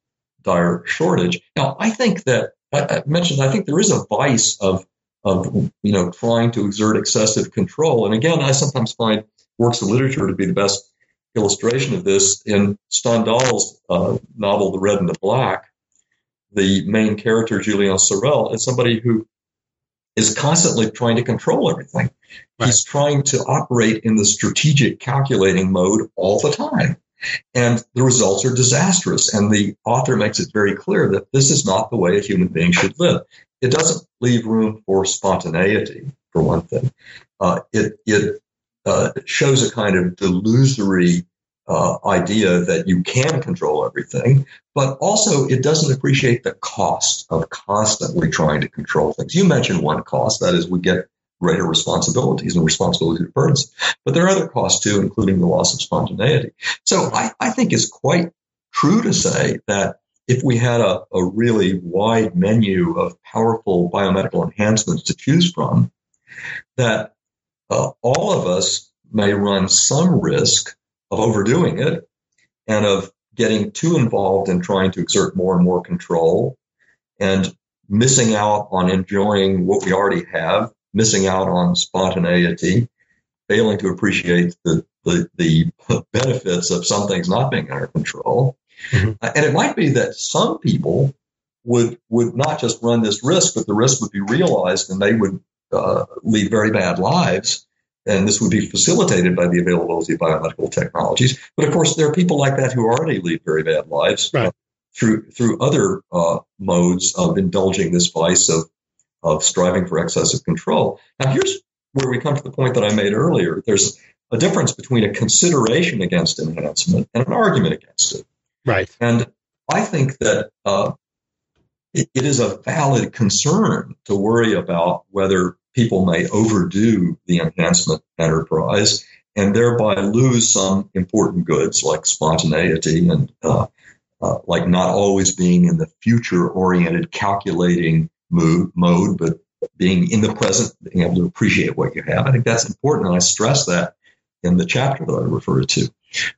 dire shortage. Now, I think that I mentioned, I think there is a vice of, of, you know, trying to exert excessive control. And again, I sometimes find works of literature to be the best illustration of this in Stendhal's uh, novel, The Red and the Black the main character, Julien Sorel, is somebody who is constantly trying to control everything. Right. He's trying to operate in the strategic calculating mode all the time. And the results are disastrous. And the author makes it very clear that this is not the way a human being should live. It doesn't leave room for spontaneity, for one thing. Uh, it it uh, shows a kind of delusory uh, idea that you can control everything, but also it doesn't appreciate the cost of constantly trying to control things. You mentioned one cost, that is, we get greater responsibilities and responsibility burdens. But there are other costs too, including the loss of spontaneity. So I, I think it's quite true to say that if we had a, a really wide menu of powerful biomedical enhancements to choose from, that uh, all of us may run some risk of overdoing it and of getting too involved in trying to exert more and more control and missing out on enjoying what we already have, missing out on spontaneity, failing to appreciate the, the, the benefits of some things not being under control. Mm-hmm. And it might be that some people would would not just run this risk, but the risk would be realized and they would uh, lead very bad lives and this would be facilitated by the availability of biomedical technologies. But of course, there are people like that who already lead very bad lives right. uh, through through other uh, modes of indulging this vice of of striving for excessive control. Now, here's where we come to the point that I made earlier. There's a difference between a consideration against enhancement and an argument against it. Right. And I think that uh, it, it is a valid concern to worry about whether people may overdo the enhancement enterprise and thereby lose some important goods like spontaneity and uh, uh, like not always being in the future oriented calculating mood, mode, but being in the present, being able to appreciate what you have. I think that's important. And I stress that in the chapter that I referred to.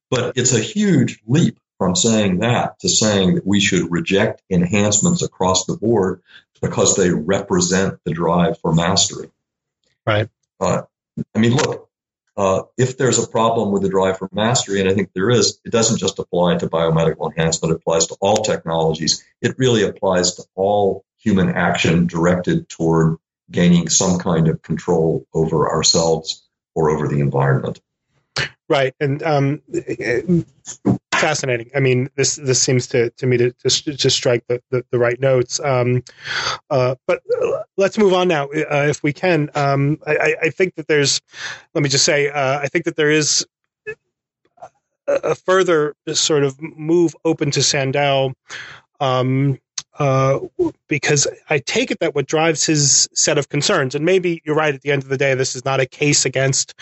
But it's a huge leap from saying that to saying that we should reject enhancements across the board because they represent the drive for mastery. Right. Uh, I mean, look, uh, if there's a problem with the drive for mastery, and I think there is, it doesn't just apply to biomedical enhancement, it applies to all technologies. It really applies to all human action directed toward gaining some kind of control over ourselves or over the environment. Right. And um, fascinating. I mean, this this seems to, to me to, to, to strike the, the, the, right notes. Um, uh, but let's move on now, uh, if we can. Um, I, I, think that there's, let me just say, uh, I think that there is a further sort of move open to Sandel um, uh, because I take it that what drives his set of concerns, and maybe you're right at the end of the day, this is not a case against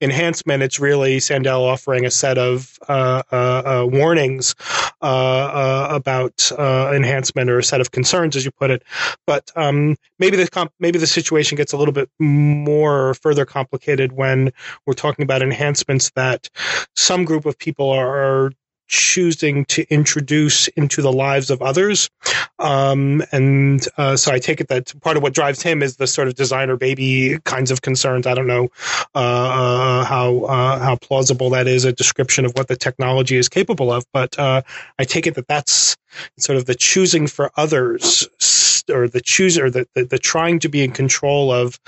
enhancement. It's really Sandel offering a set of uh, uh, uh warnings uh, uh, about enhancement or a set of concerns, as you put it. But um, maybe the comp- maybe the situation gets a little bit more further complicated when we're talking about enhancements that some group of people are choosing to introduce into the lives of others. Um, and uh, so I take it that part of what drives him is the sort of designer baby kinds of concerns. I don't know uh, how uh, how plausible that is a description of what the technology is capable of. But uh, I take it that that's sort of the choosing for others or the chooser, the, the, the trying to be in control of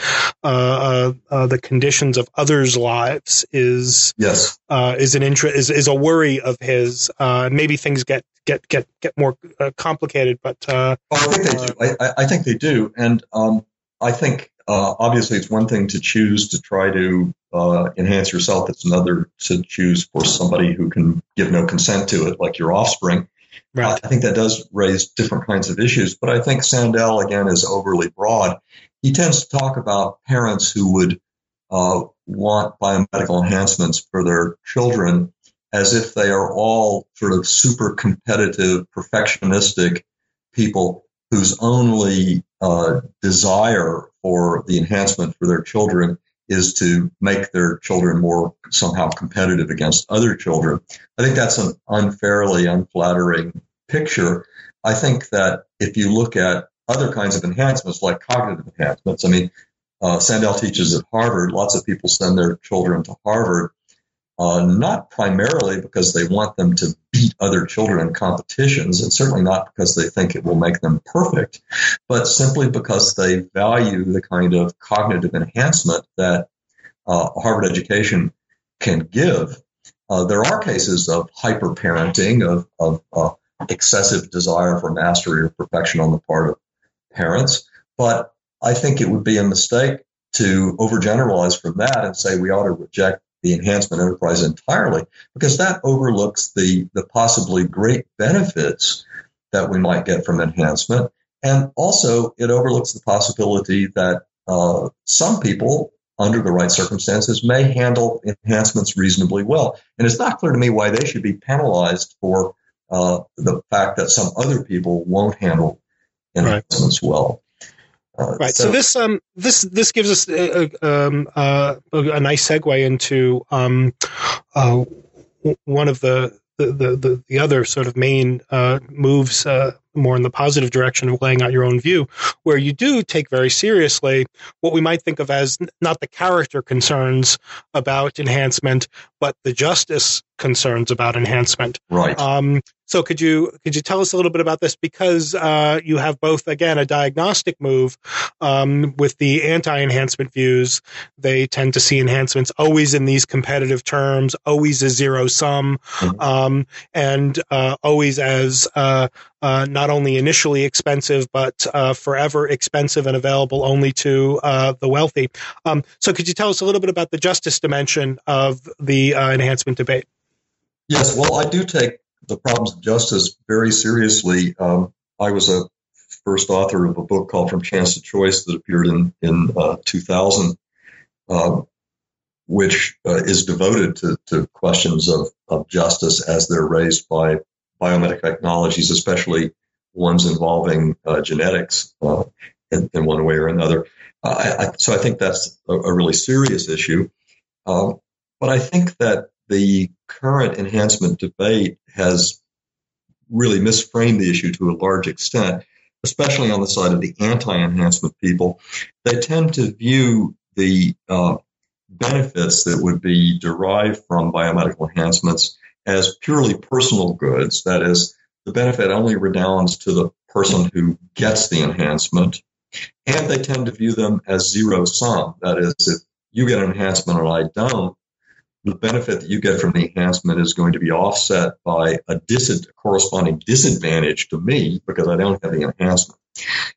uh, uh, uh, the conditions of others' lives is yes is an interest is, is a worry of his. maybe things get get get get more complicated, but oh, I think they do. I, I, think they do, and um, I think uh, obviously it's one thing to choose to try to uh, enhance yourself. It's another to choose for somebody who can give no consent to it, like your offspring. Right. I think that does raise different kinds of issues, but I think Sandel again is overly broad. He tends to talk about parents who would uh, want biomedical enhancements for their children as if they are all sort of super competitive, perfectionistic people whose only uh, desire for the enhancement for their children is to make their children more somehow competitive against other children. I think that's an unfairly unflattering picture. I think that if you look at other kinds of enhancements like cognitive enhancements, I mean, uh, Sandel teaches at Harvard. Lots of people send their children to Harvard uh, not primarily because they want them to beat other children in competitions, and certainly not because they think it will make them perfect, but simply because they value the kind of cognitive enhancement that uh, Harvard education can give. Uh, there are cases of hyper parenting, of, of uh, excessive desire for mastery or perfection on the part of parents, but I think it would be a mistake to overgeneralize from that and say we ought to reject the enhancement enterprise entirely because that overlooks the, the possibly great benefits that we might get from enhancement. And also, it overlooks the possibility that uh, some people, under the right circumstances, may handle enhancements reasonably well. And it's not clear to me why they should be penalized for uh, the fact that some other people won't handle enhancements right. well. Uh, right. So, so, this um this this gives us a, a, um, uh, a nice segue into um uh, one of the the, the, the other sort of main uh, moves uh, more in the positive direction of laying out your own view, where you do take very seriously what we might think of as not the character concerns about enhancement, but the justice concerns about enhancement. Right. Um, so could you could you tell us a little bit about this because uh, you have both again a diagnostic move um, with the anti-enhancement views. They tend to see enhancements always in these competitive terms, always a zero sum, mm-hmm. um, and uh, always as uh, uh not only initially expensive but uh, forever expensive and available only to uh, the wealthy. Um, so could you tell us a little bit about the justice dimension of the enhancement debate? Yes, well, I do take the problems of justice very seriously. Um, I was a first author of a book called From Chance to Choice that appeared in in uh, 2000, uh, which uh, is devoted to, to questions of, of justice as they're raised by biomedical technologies, especially ones involving uh, genetics uh, in, in, one way or another. I, I, so I think that's a, a really serious issue. Um, but I think that the current enhancement debate has really misframed the issue to a large extent, especially on the side of the anti-enhancement people. They tend to view the uh, benefits that would be derived from biomedical enhancements as purely personal goods. That is, the benefit only redounds to the person who gets the enhancement. And they tend to view them as zero sum. That is, if you get an enhancement and I don't, the benefit that you get from the enhancement is going to be offset by a dis- corresponding disadvantage to me because I don't have the enhancement.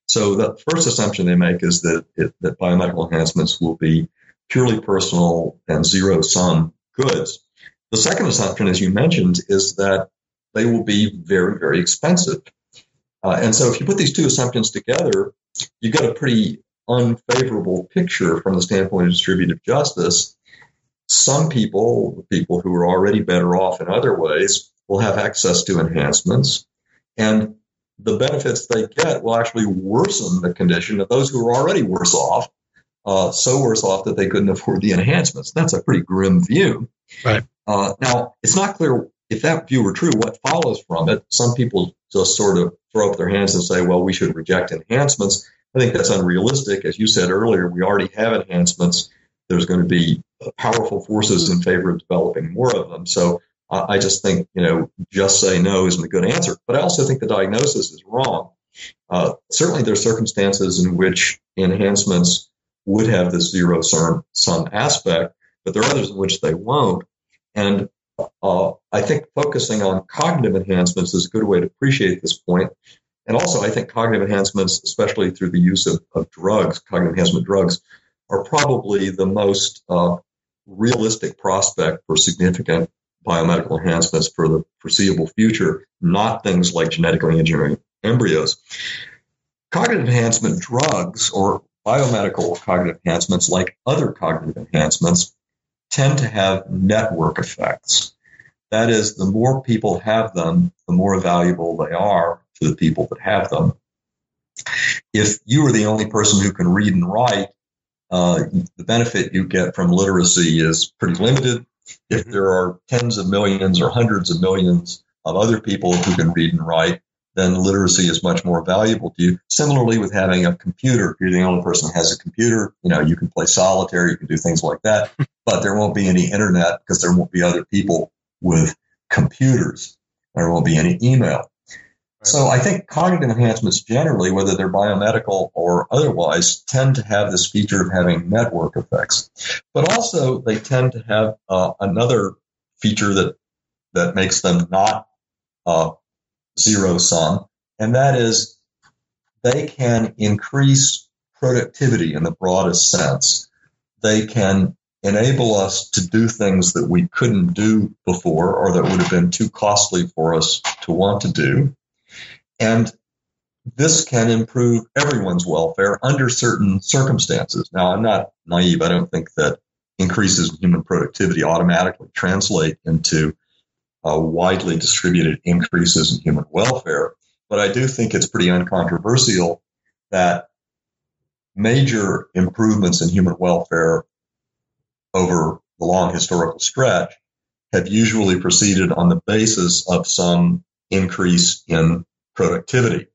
So the first assumption they make is that it, that biomedical enhancements will be purely personal and zero sum goods. The second assumption, as you mentioned, is that they will be very, very expensive. Uh, and so if you put these two assumptions together, you get a pretty unfavorable picture from the standpoint of distributive justice some people, people who are already better off in other ways, will have access to enhancements. And the benefits they get will actually worsen the condition of those who are already worse off, uh, so worse off that they couldn't afford the enhancements. That's a pretty grim view. Right. Uh, now, it's not clear if that view were true, what follows from it. Some people just sort of throw up their hands and say, well, we should reject enhancements. I think that's unrealistic. As you said earlier, we already have enhancements there's going to be powerful forces in favor of developing more of them. So uh, I just think, you know, just say no isn't a good answer. But I also think the diagnosis is wrong. Uh, certainly, there are circumstances in which enhancements would have this zero sum aspect, but there are others in which they won't. And uh, I think focusing on cognitive enhancements is a good way to appreciate this point. And also, I think cognitive enhancements, especially through the use of, of drugs, cognitive enhancement drugs, are probably the most uh, realistic prospect for significant biomedical enhancements for the foreseeable future, not things like genetically engineering embryos. Cognitive enhancement drugs or biomedical cognitive enhancements, like other cognitive enhancements, tend to have network effects. That is, the more people have them, the more valuable they are to the people that have them. If you are the only person who can read and write, uh, the benefit you get from literacy is pretty limited. If mm-hmm. there are tens of millions or hundreds of millions of other people who can read and write, then literacy is much more valuable to you. Similarly, with having a computer, if you're the only person who has a computer, you know, you can play solitaire, you can do things like that, but there won't be any internet because there won't be other people with computers. There won't be any email. So I think cognitive enhancements generally, whether they're biomedical or otherwise, tend to have this feature of having network effects. But also they tend to have uh, another feature that that makes them not uh, zero sum, and that is they can increase productivity in the broadest sense. They can enable us to do things that we couldn't do before or that would have been too costly for us to want to do. And this can improve everyone's welfare under certain circumstances. Now, I'm not naive. I don't think that increases in human productivity automatically translate into uh, widely distributed increases in human welfare. But I do think it's pretty uncontroversial that major improvements in human welfare over the long historical stretch have usually proceeded on the basis of some increase in productivity.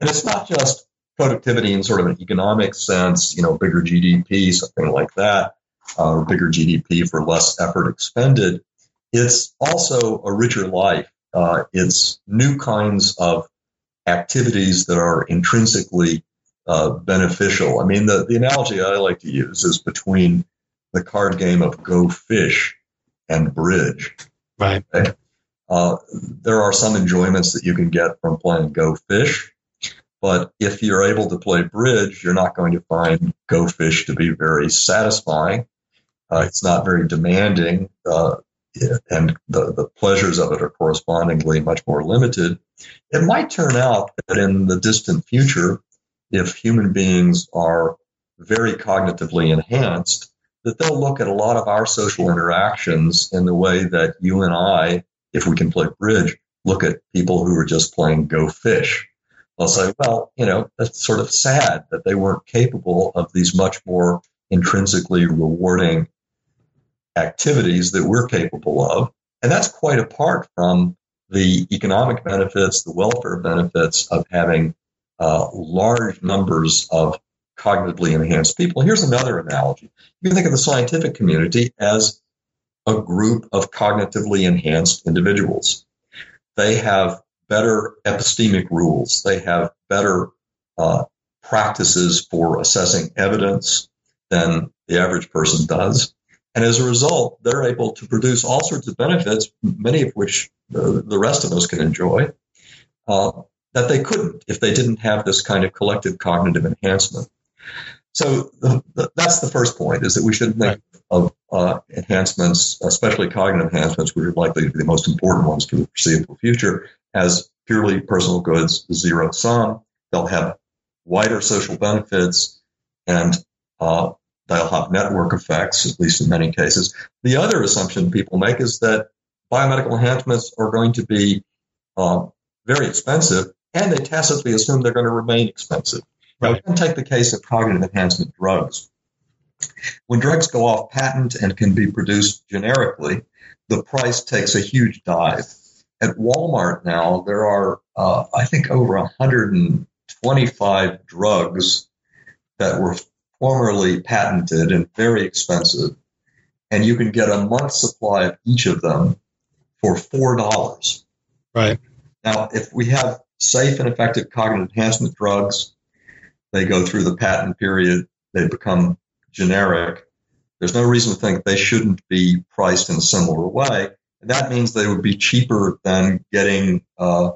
And it's not just productivity in sort of an economic sense, you know, bigger GDP, something like that, uh, or bigger GDP for less effort expended. It's also a richer life. Uh, it's new kinds of activities that are intrinsically uh, beneficial. I mean, the, the analogy I like to use is between the card game of Go Fish and Bridge. Right. Okay? Uh, there are some enjoyments that you can get from playing Go Fish, but if you're able to play bridge, you're not going to find Go Fish to be very satisfying. Uh, it's not very demanding, uh, and the, the pleasures of it are correspondingly much more limited. It might turn out that in the distant future, if human beings are very cognitively enhanced, that they'll look at a lot of our social interactions in the way that you and I if we can play bridge, look at people who are just playing go fish. I'll say, well, you know, that's sort of sad that they weren't capable of these much more intrinsically rewarding activities that we're capable of. And that's quite apart from the economic benefits, the welfare benefits of having uh, large numbers of cognitively enhanced people. Here's another analogy. You can think of the scientific community as a group of cognitively enhanced individuals. They have better epistemic rules. They have better uh, practices for assessing evidence than the average person does. And as a result, they're able to produce all sorts of benefits, many of which the, rest of us can enjoy, uh, that they couldn't if they didn't have this kind of collective cognitive enhancement. So the, the, that's the first point: is that we should think of uh, enhancements, especially cognitive enhancements, which are likely to be the most important ones for the foreseeable future, as purely personal goods, zero sum. They'll have wider social benefits and uh, they'll have network effects, at least in many cases. The other assumption people make is that biomedical enhancements are going to be uh, very expensive, and they tacitly assume they're going to remain expensive. Now, we can take the case of cognitive enhancement drugs. When drugs go off patent and can be produced generically, the price takes a huge dive. At Walmart now, there are, uh, I think, over 125 drugs that were formerly patented and very expensive, and you can get a month's supply of each of them for four dollars. Right. Now, if we have safe and effective cognitive enhancement drugs, they go through the patent period, they become generic. There's no reason to think they shouldn't be priced in a similar way. And that means they would be cheaper than getting uh,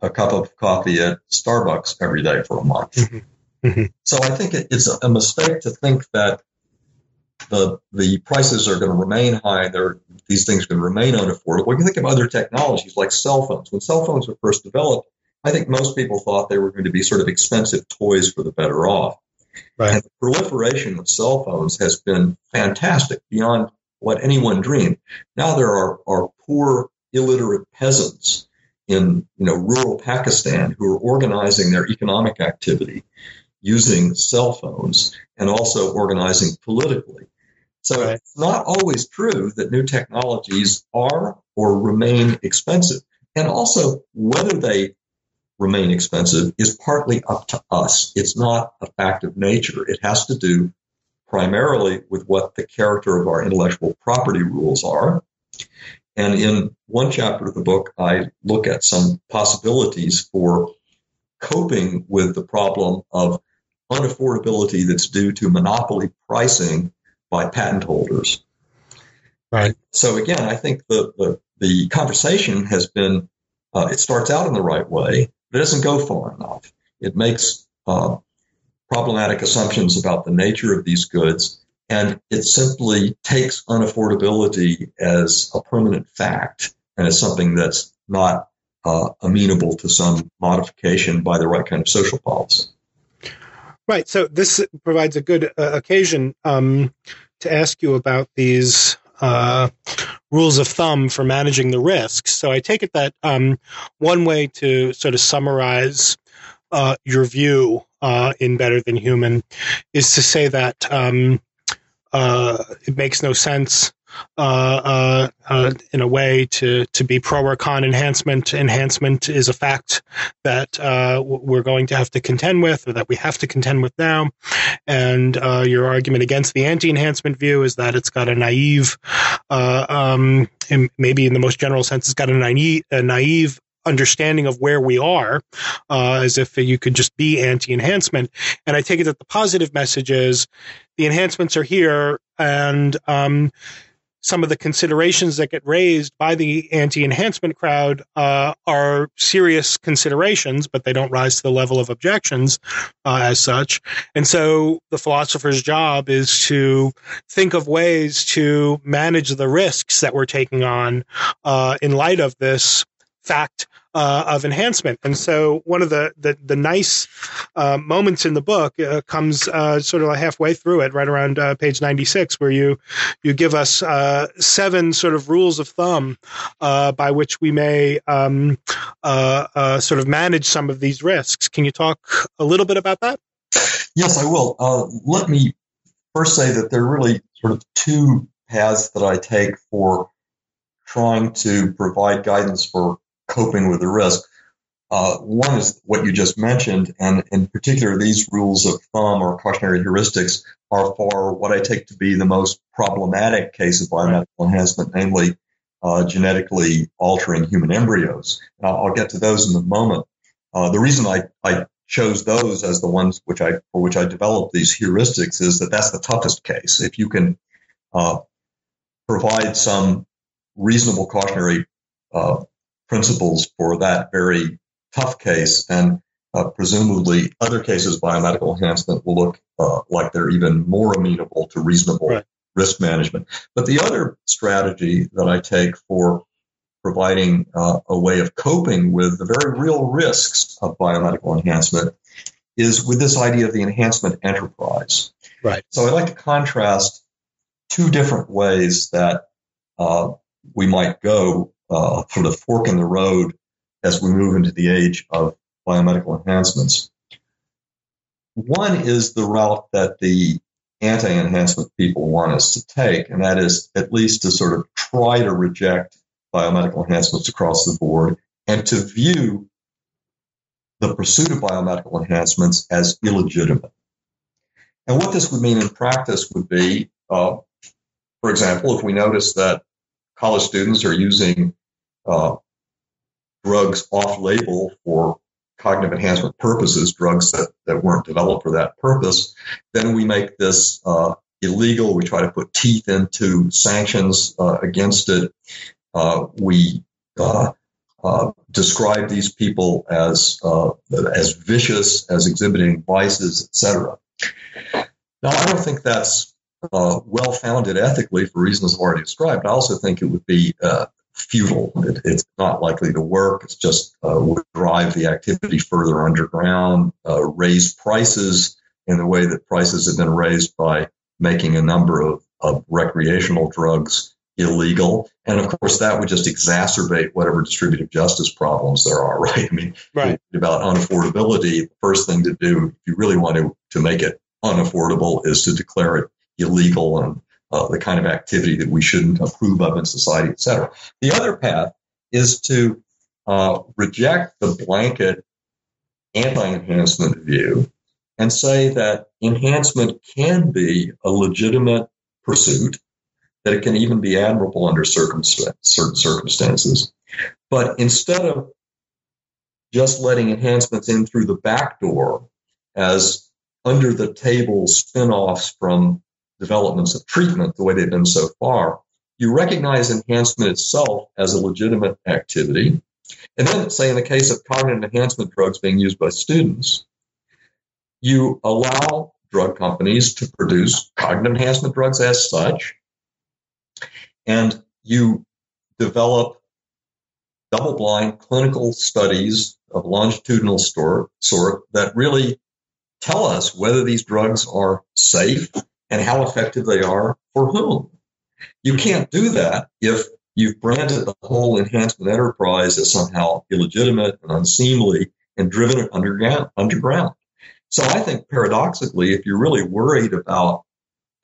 a cup of coffee at Starbucks every day for a month. Mm-hmm. Mm-hmm. So I think it, it's a mistake to think that the the prices are going to remain high. There, these things are going to remain unaffordable. When you think of other technologies like cell phones, when cell phones were first developed, I think most people thought they were going to be sort of expensive toys for the better off. Right. And the proliferation of cell phones has been fantastic beyond what anyone dreamed. Now there are, are poor, illiterate peasants in you know rural Pakistan who are organizing their economic activity using cell phones and also organizing politically. So right. it's not always true that new technologies are or remain expensive. And also whether they remain expensive is partly up to us. It's not a fact of nature. It has to do primarily with what the character of our intellectual property rules are. And in one chapter of the book, I look at some possibilities for coping with the problem of unaffordability that's due to monopoly pricing by patent holders. Right. So again, I think the, the, the conversation has been, uh, it starts out in the right way, it doesn't go far enough. It makes uh, problematic assumptions about the nature of these goods, and it simply takes unaffordability as a permanent fact and as something that's not uh, amenable to some modification by the right kind of social policy. Right. So this provides a good uh, occasion um, to ask you about these uh, rules of thumb for managing the risks. So I take it that um, one way to sort of summarize uh, your view uh, in Better Than Human is to say that um, uh, it makes no sense uh, uh, uh, in a way to to be pro or con enhancement. Enhancement is a fact that uh, we're going to have to contend with, or that we have to contend with now. And uh, your argument against the anti-enhancement view is that it's got a naive, uh, um, maybe in the most general sense, it's got a naive, a naive understanding of where we are, uh, as if you could just be anti-enhancement. And I take it that the positive message is the enhancements are here, and um, some of the considerations that get raised by the anti-enhancement crowd uh, are serious considerations, but they don't rise to the level of objections uh, as such. And so the philosopher's job is to think of ways to manage the risks that we're taking on uh, in light of this fact uh, of enhancement. And so one of the the, the nice uh, moments in the book uh, comes uh, sort of halfway through it, right around uh, page ninety six, where you you give us uh, seven sort of rules of thumb by which we may um, sort of manage some of these risks. Can you talk a little bit about that? Yes, I will. let me first say that there are really sort of two paths that I take for trying to provide guidance for coping with the risk. Uh, one is what you just mentioned, and in particular, these rules of thumb or cautionary heuristics are for what I take to be the most problematic case of biomedical enhancement, namely uh, genetically altering human embryos. And I'll, I'll, get to those in a moment. Uh, the reason I, I chose those as the ones which I for which I developed these heuristics is that that's the toughest case. If you can uh, provide some reasonable cautionary uh, principles for that very tough case, and uh, presumably other cases biomedical enhancement will look uh, like they're even more amenable to reasonable right. risk management. But the other strategy that I take for providing uh, a way of coping with the very real risks of biomedical enhancement is with this idea of the enhancement enterprise. Right. So I'd like to contrast two different ways that uh, we might go uh, sort of fork in the road as we move into the age of biomedical enhancements. One is the route that the anti-enhancement people want us to take, and that is at least to sort of try to reject biomedical enhancements across the board and to view the pursuit of biomedical enhancements as illegitimate. And what this would mean in practice would be, uh, for example, if we notice that college students are using uh, drugs off label for cognitive enhancement purposes, drugs that, that weren't developed for that purpose, then we make this uh, illegal. We try to put teeth into sanctions uh, against it. Uh, we uh, uh, describe these people as uh, as vicious, as exhibiting vices, etc. Now, I don't think that's well founded ethically for reasons I've already described. I also think it would be futile. It, it's not likely to work. It's just uh, would drive the activity further underground, uh, raise prices in the way that prices have been raised by making a number of, of recreational drugs illegal. And of course, that would just exacerbate whatever distributive justice problems there are, right? I mean, right. about unaffordability, the first thing to do, if you really want to, to make it unaffordable, is to declare it illegal and uh, the kind of activity that we shouldn't approve of in society, et cetera. The other path is to uh, reject the blanket anti-enhancement view and say that enhancement can be a legitimate pursuit, that it can even be admirable under certain circumstances. But instead of just letting enhancements in through the back door as under the table spin-offs from developments of treatment the way they've been so far, you recognize enhancement itself as a legitimate activity. And then, say, in the case of cognitive enhancement drugs being used by students, you allow drug companies to produce cognitive enhancement drugs as such, and you develop double blind clinical studies of longitudinal sort that really tell us whether these drugs are safe and how effective they are for whom. You can't do that if you've branded the whole enhancement enterprise as somehow illegitimate and unseemly and driven it underground. underground. So I think paradoxically, if you're really worried about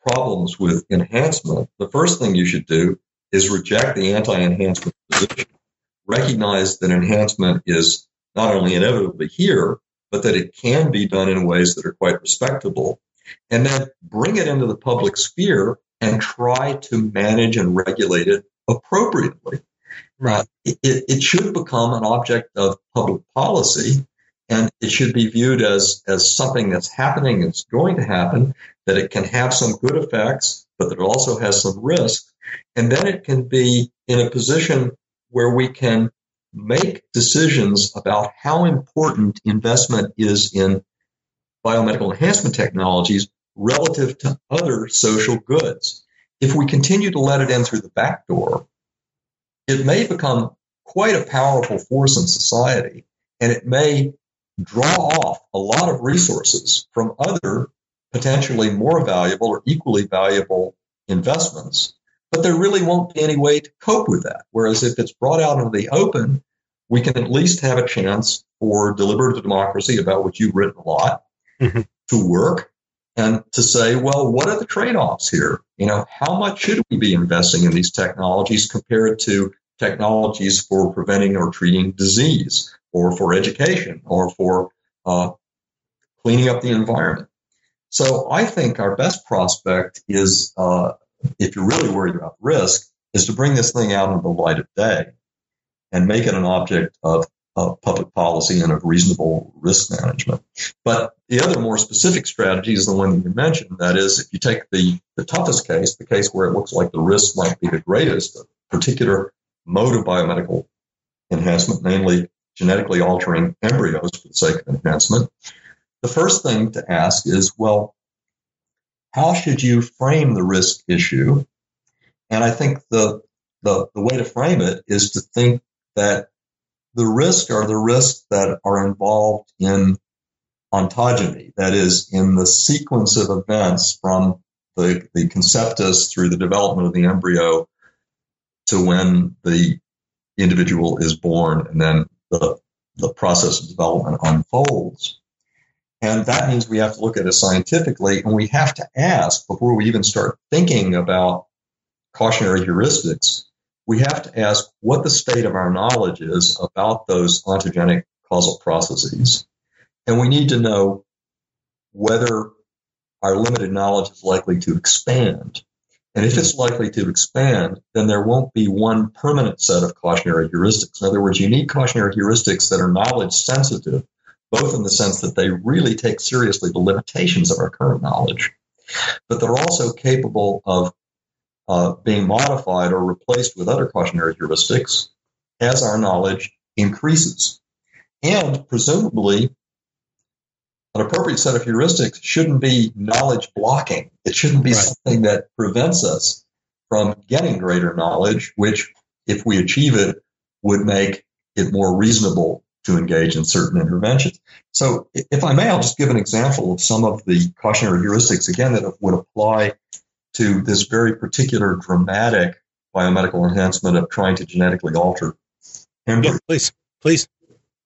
problems with enhancement, the first thing you should do is reject the anti-enhancement position. Recognize that enhancement is not only inevitably here, but that it can be done in ways that are quite respectable and then bring it into the public sphere and try to manage and regulate it appropriately. Right. It, it, should become an object of public policy and it should be viewed as, as something that's happening, it's going to happen, that it can have some good effects, but that it also has some risk. And then it can be in a position where we can make decisions about how important investment is in biomedical enhancement technologies relative to other social goods. If we continue to let it in through the back door, it may become quite a powerful force in society and it may draw off a lot of resources from other potentially more valuable or equally valuable investments. But there really won't be any way to cope with that. Whereas if it's brought out into the open, we can at least have a chance for deliberative democracy about which you've written a lot mm-hmm. to work and to say, well, what are the trade-offs here? You know, how much should we be investing in these technologies compared to technologies for preventing or treating disease or for education or for uh, cleaning up the environment? So I think our best prospect is, uh, if you're really worried about risk, is to bring this thing out into the light of day and make it an object of of public policy and of reasonable risk management. But the other more specific strategy is the one that you mentioned. That is, if you take the, the toughest case, the case where it looks like the risk might be the greatest, a particular mode of biomedical enhancement, namely genetically altering embryos for the sake of enhancement, the first thing to ask is, well, how should you frame the risk issue? And I think the, the, the way to frame it is to think that the risks are the risks that are involved in ontogeny, that is, in the sequence of events from the, the conceptus through the development of the embryo to when the individual is born and then the, the process of development unfolds. And that means we have to look at it scientifically and we have to ask before we even start thinking about cautionary heuristics we have to ask what the state of our knowledge is about those ontogenic causal processes. And we need to know whether our limited knowledge is likely to expand. And if it's likely to expand, then there won't be one permanent set of cautionary heuristics. In other words, you need cautionary heuristics that are knowledge sensitive, both in the sense that they really take seriously the limitations of our current knowledge, but they're also capable of uh, being modified or replaced with other cautionary heuristics as our knowledge increases. And presumably, an appropriate set of heuristics shouldn't be knowledge blocking. It shouldn't be right. something that prevents us from getting greater knowledge, which, if we achieve it, would make it more reasonable to engage in certain interventions. So, if I may, I'll just give an example of some of the cautionary heuristics, again, that would apply to this very particular dramatic biomedical enhancement of trying to genetically alter Yeah, please, please.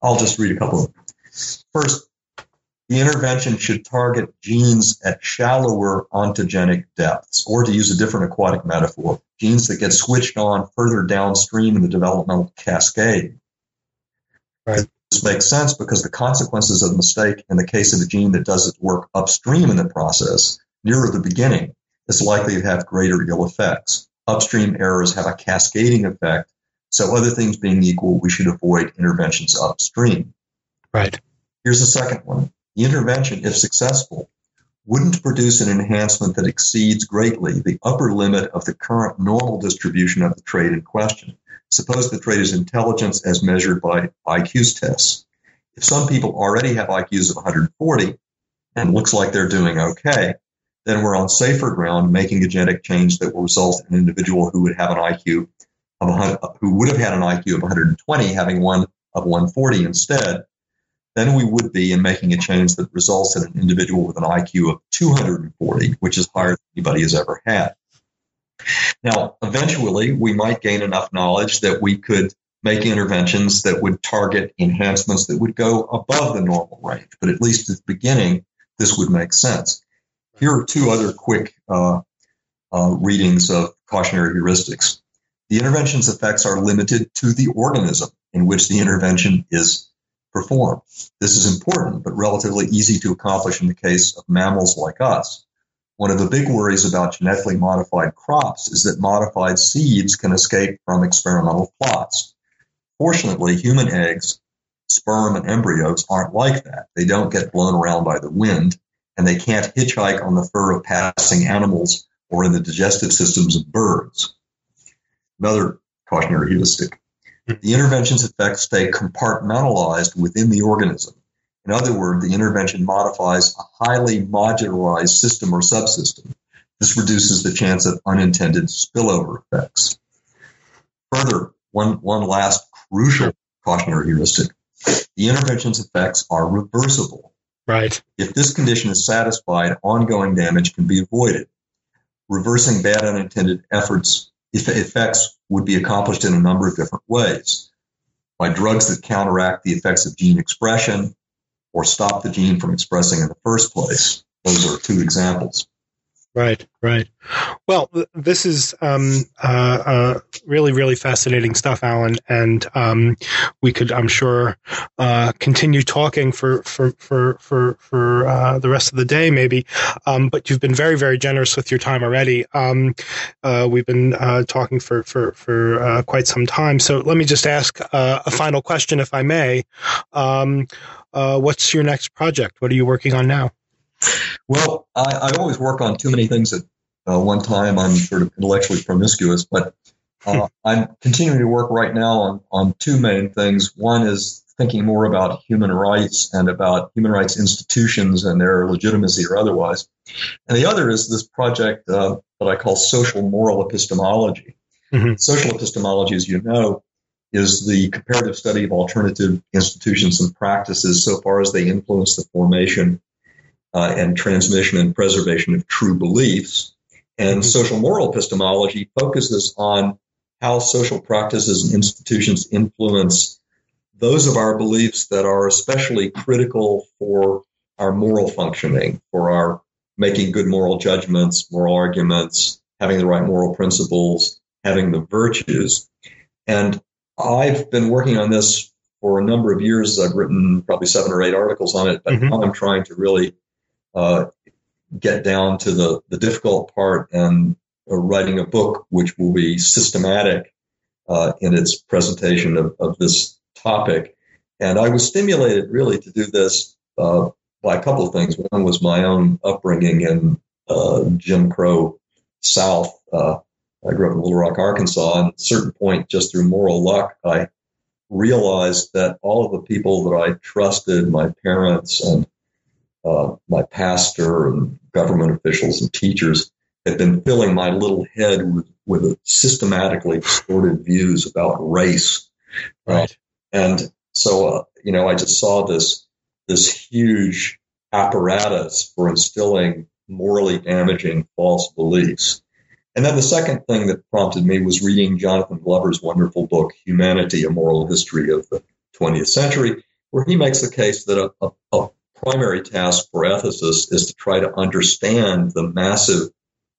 I'll just read a couple of them. First, the intervention should target genes at shallower ontogenic depths, or to use a different aquatic metaphor, genes that get switched on further downstream in the developmental cascade. Right. This makes sense because the consequences of a mistake in the case of a gene that does its work upstream in the process, nearer the beginning, is likely to have greater ill effects. Upstream errors have a cascading effect, so other things being equal, we should avoid interventions upstream. Right. Here's the second one. The intervention, if successful, wouldn't produce an enhancement that exceeds greatly the upper limit of the current normal distribution of the trait in question. Suppose the trait is intelligence as measured by IQ's tests. If some people already have IQs of 140 and looks like they're doing okay, then we're on safer ground making a genetic change that will result in an individual who would have an IQ of who would have had an IQ of 120 having one of 140 instead, then we would be in making a change that results in an individual with an IQ of 240, which is higher than anybody has ever had. Now, eventually, we might gain enough knowledge that we could make interventions that would target enhancements that would go above the normal range. But at least at the beginning, this would make sense. Here are two other quick uh, uh, readings of cautionary heuristics. The intervention's effects are limited to the organism in which the intervention is performed. This is important, but relatively easy to accomplish in the case of mammals like us. One of the big worries about genetically modified crops is that modified seeds can escape from experimental plots. Fortunately, human eggs, sperm, and embryos aren't like that. They don't get blown around by the wind, and they can't hitchhike on the fur of passing animals or in the digestive systems of birds. Another cautionary heuristic. The intervention's effects stay compartmentalized within the organism. In other words, the intervention modifies a highly modularized system or subsystem. This reduces the chance of unintended spillover effects. Further, one, one last crucial cautionary heuristic. The intervention's effects are reversible. Right. If this condition is satisfied, ongoing damage can be avoided. Reversing bad unintended efforts effects would be accomplished in a number of different ways by drugs that counteract the effects of gene expression or stop the gene from expressing in the first place. Those are two examples. Right, right. Well, this is um, uh, uh, really, really fascinating stuff, Allen, and um, we could, I'm sure, uh, continue talking for for for for for uh, the rest of the day, maybe. Um, but you've been very, very generous with your time already. Um, uh, we've been uh, talking for for for quite some time, so let me just ask a final question, if I may. Um, what's your next project? What are you working on now? Well, I, I, always work on too many things at uh, one time. I'm sort of intellectually promiscuous, but uh, hmm. I'm continuing to work right now on, on two main things. One is thinking more about human rights and about human rights institutions and their legitimacy or otherwise. And the other is this project uh, that I call social moral epistemology. Mm-hmm. Social epistemology, as you know, is the comparative study of alternative institutions and practices so far as they influence the formation uh, and transmission and preservation of true beliefs. And mm-hmm. social moral epistemology focuses on how social practices and institutions influence those of our beliefs that are especially critical for our moral functioning, for our making good moral judgments, moral arguments, having the right moral principles, having the virtues. And I've been working on this for a number of years. I've written probably seven or eight articles on it, but mm-hmm. now I'm trying to really uh, get down to the, the difficult part and uh, writing a book which will be systematic uh, in its presentation of, of, this topic. And I was stimulated really to do this uh, by a couple of things. One was my own upbringing in uh, Jim Crow South. Uh, I grew up in Little Rock, Arkansas, and at a certain point, just through moral luck, I realized that all of the people that I trusted, my parents and uh, my pastor and government officials and teachers, had been filling my little head with, with systematically distorted views about race. Right. Uh, and so, uh, you know, I just saw this this huge apparatus for instilling morally damaging false beliefs. And then the second thing that prompted me was reading Jonathan Glover's wonderful book, Humanity, A Moral History of the 20th Century, where he makes the case that a, a, a primary task for ethicists is to try to understand the massive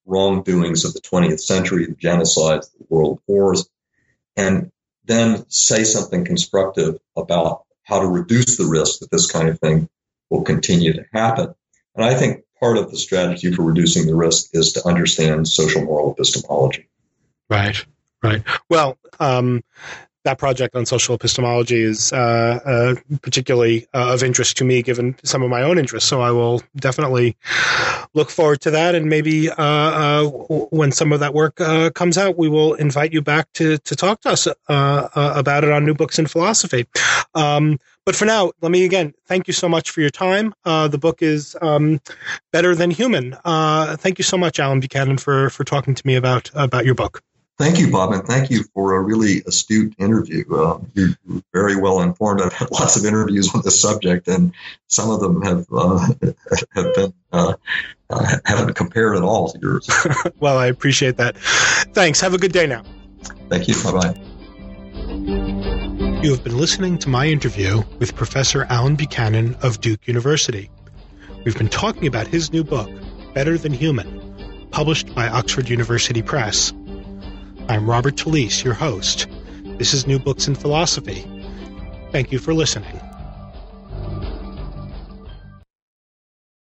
wrongdoings of the 20th century, the genocides, the world wars, and then say something constructive about how to reduce the risk that this kind of thing will continue to happen. And I think part of the strategy for reducing the risk is to understand social moral epistemology. Right, right. Well, um, that project on social epistemology is uh, uh, particularly uh, of interest to me, given some of my own interests. So I will definitely look forward to that, and maybe uh, uh, when some of that work uh, comes out, we will invite you back to to talk to us about it on New Books in Philosophy. Um, but for now, let me again thank you so much for your time. the book is um, better than human. thank you so much, Allen Buchanan, for for talking to me about about your book. Thank you, Bob, and thank you for a really astute interview. Uh, you're very well informed. I've had lots of interviews on this subject, and some of them have uh, have been uh, uh, haven't compared at all to yours. well, I appreciate that. Thanks. Have a good day now. Thank you. Bye bye. You have been listening to my interview with Professor Allen Buchanan of Duke University. We've been talking about his new book, Better Than Human, published by Oxford University Press. I'm Robert Talisse, your host. This is New Books in Philosophy. Thank you for listening.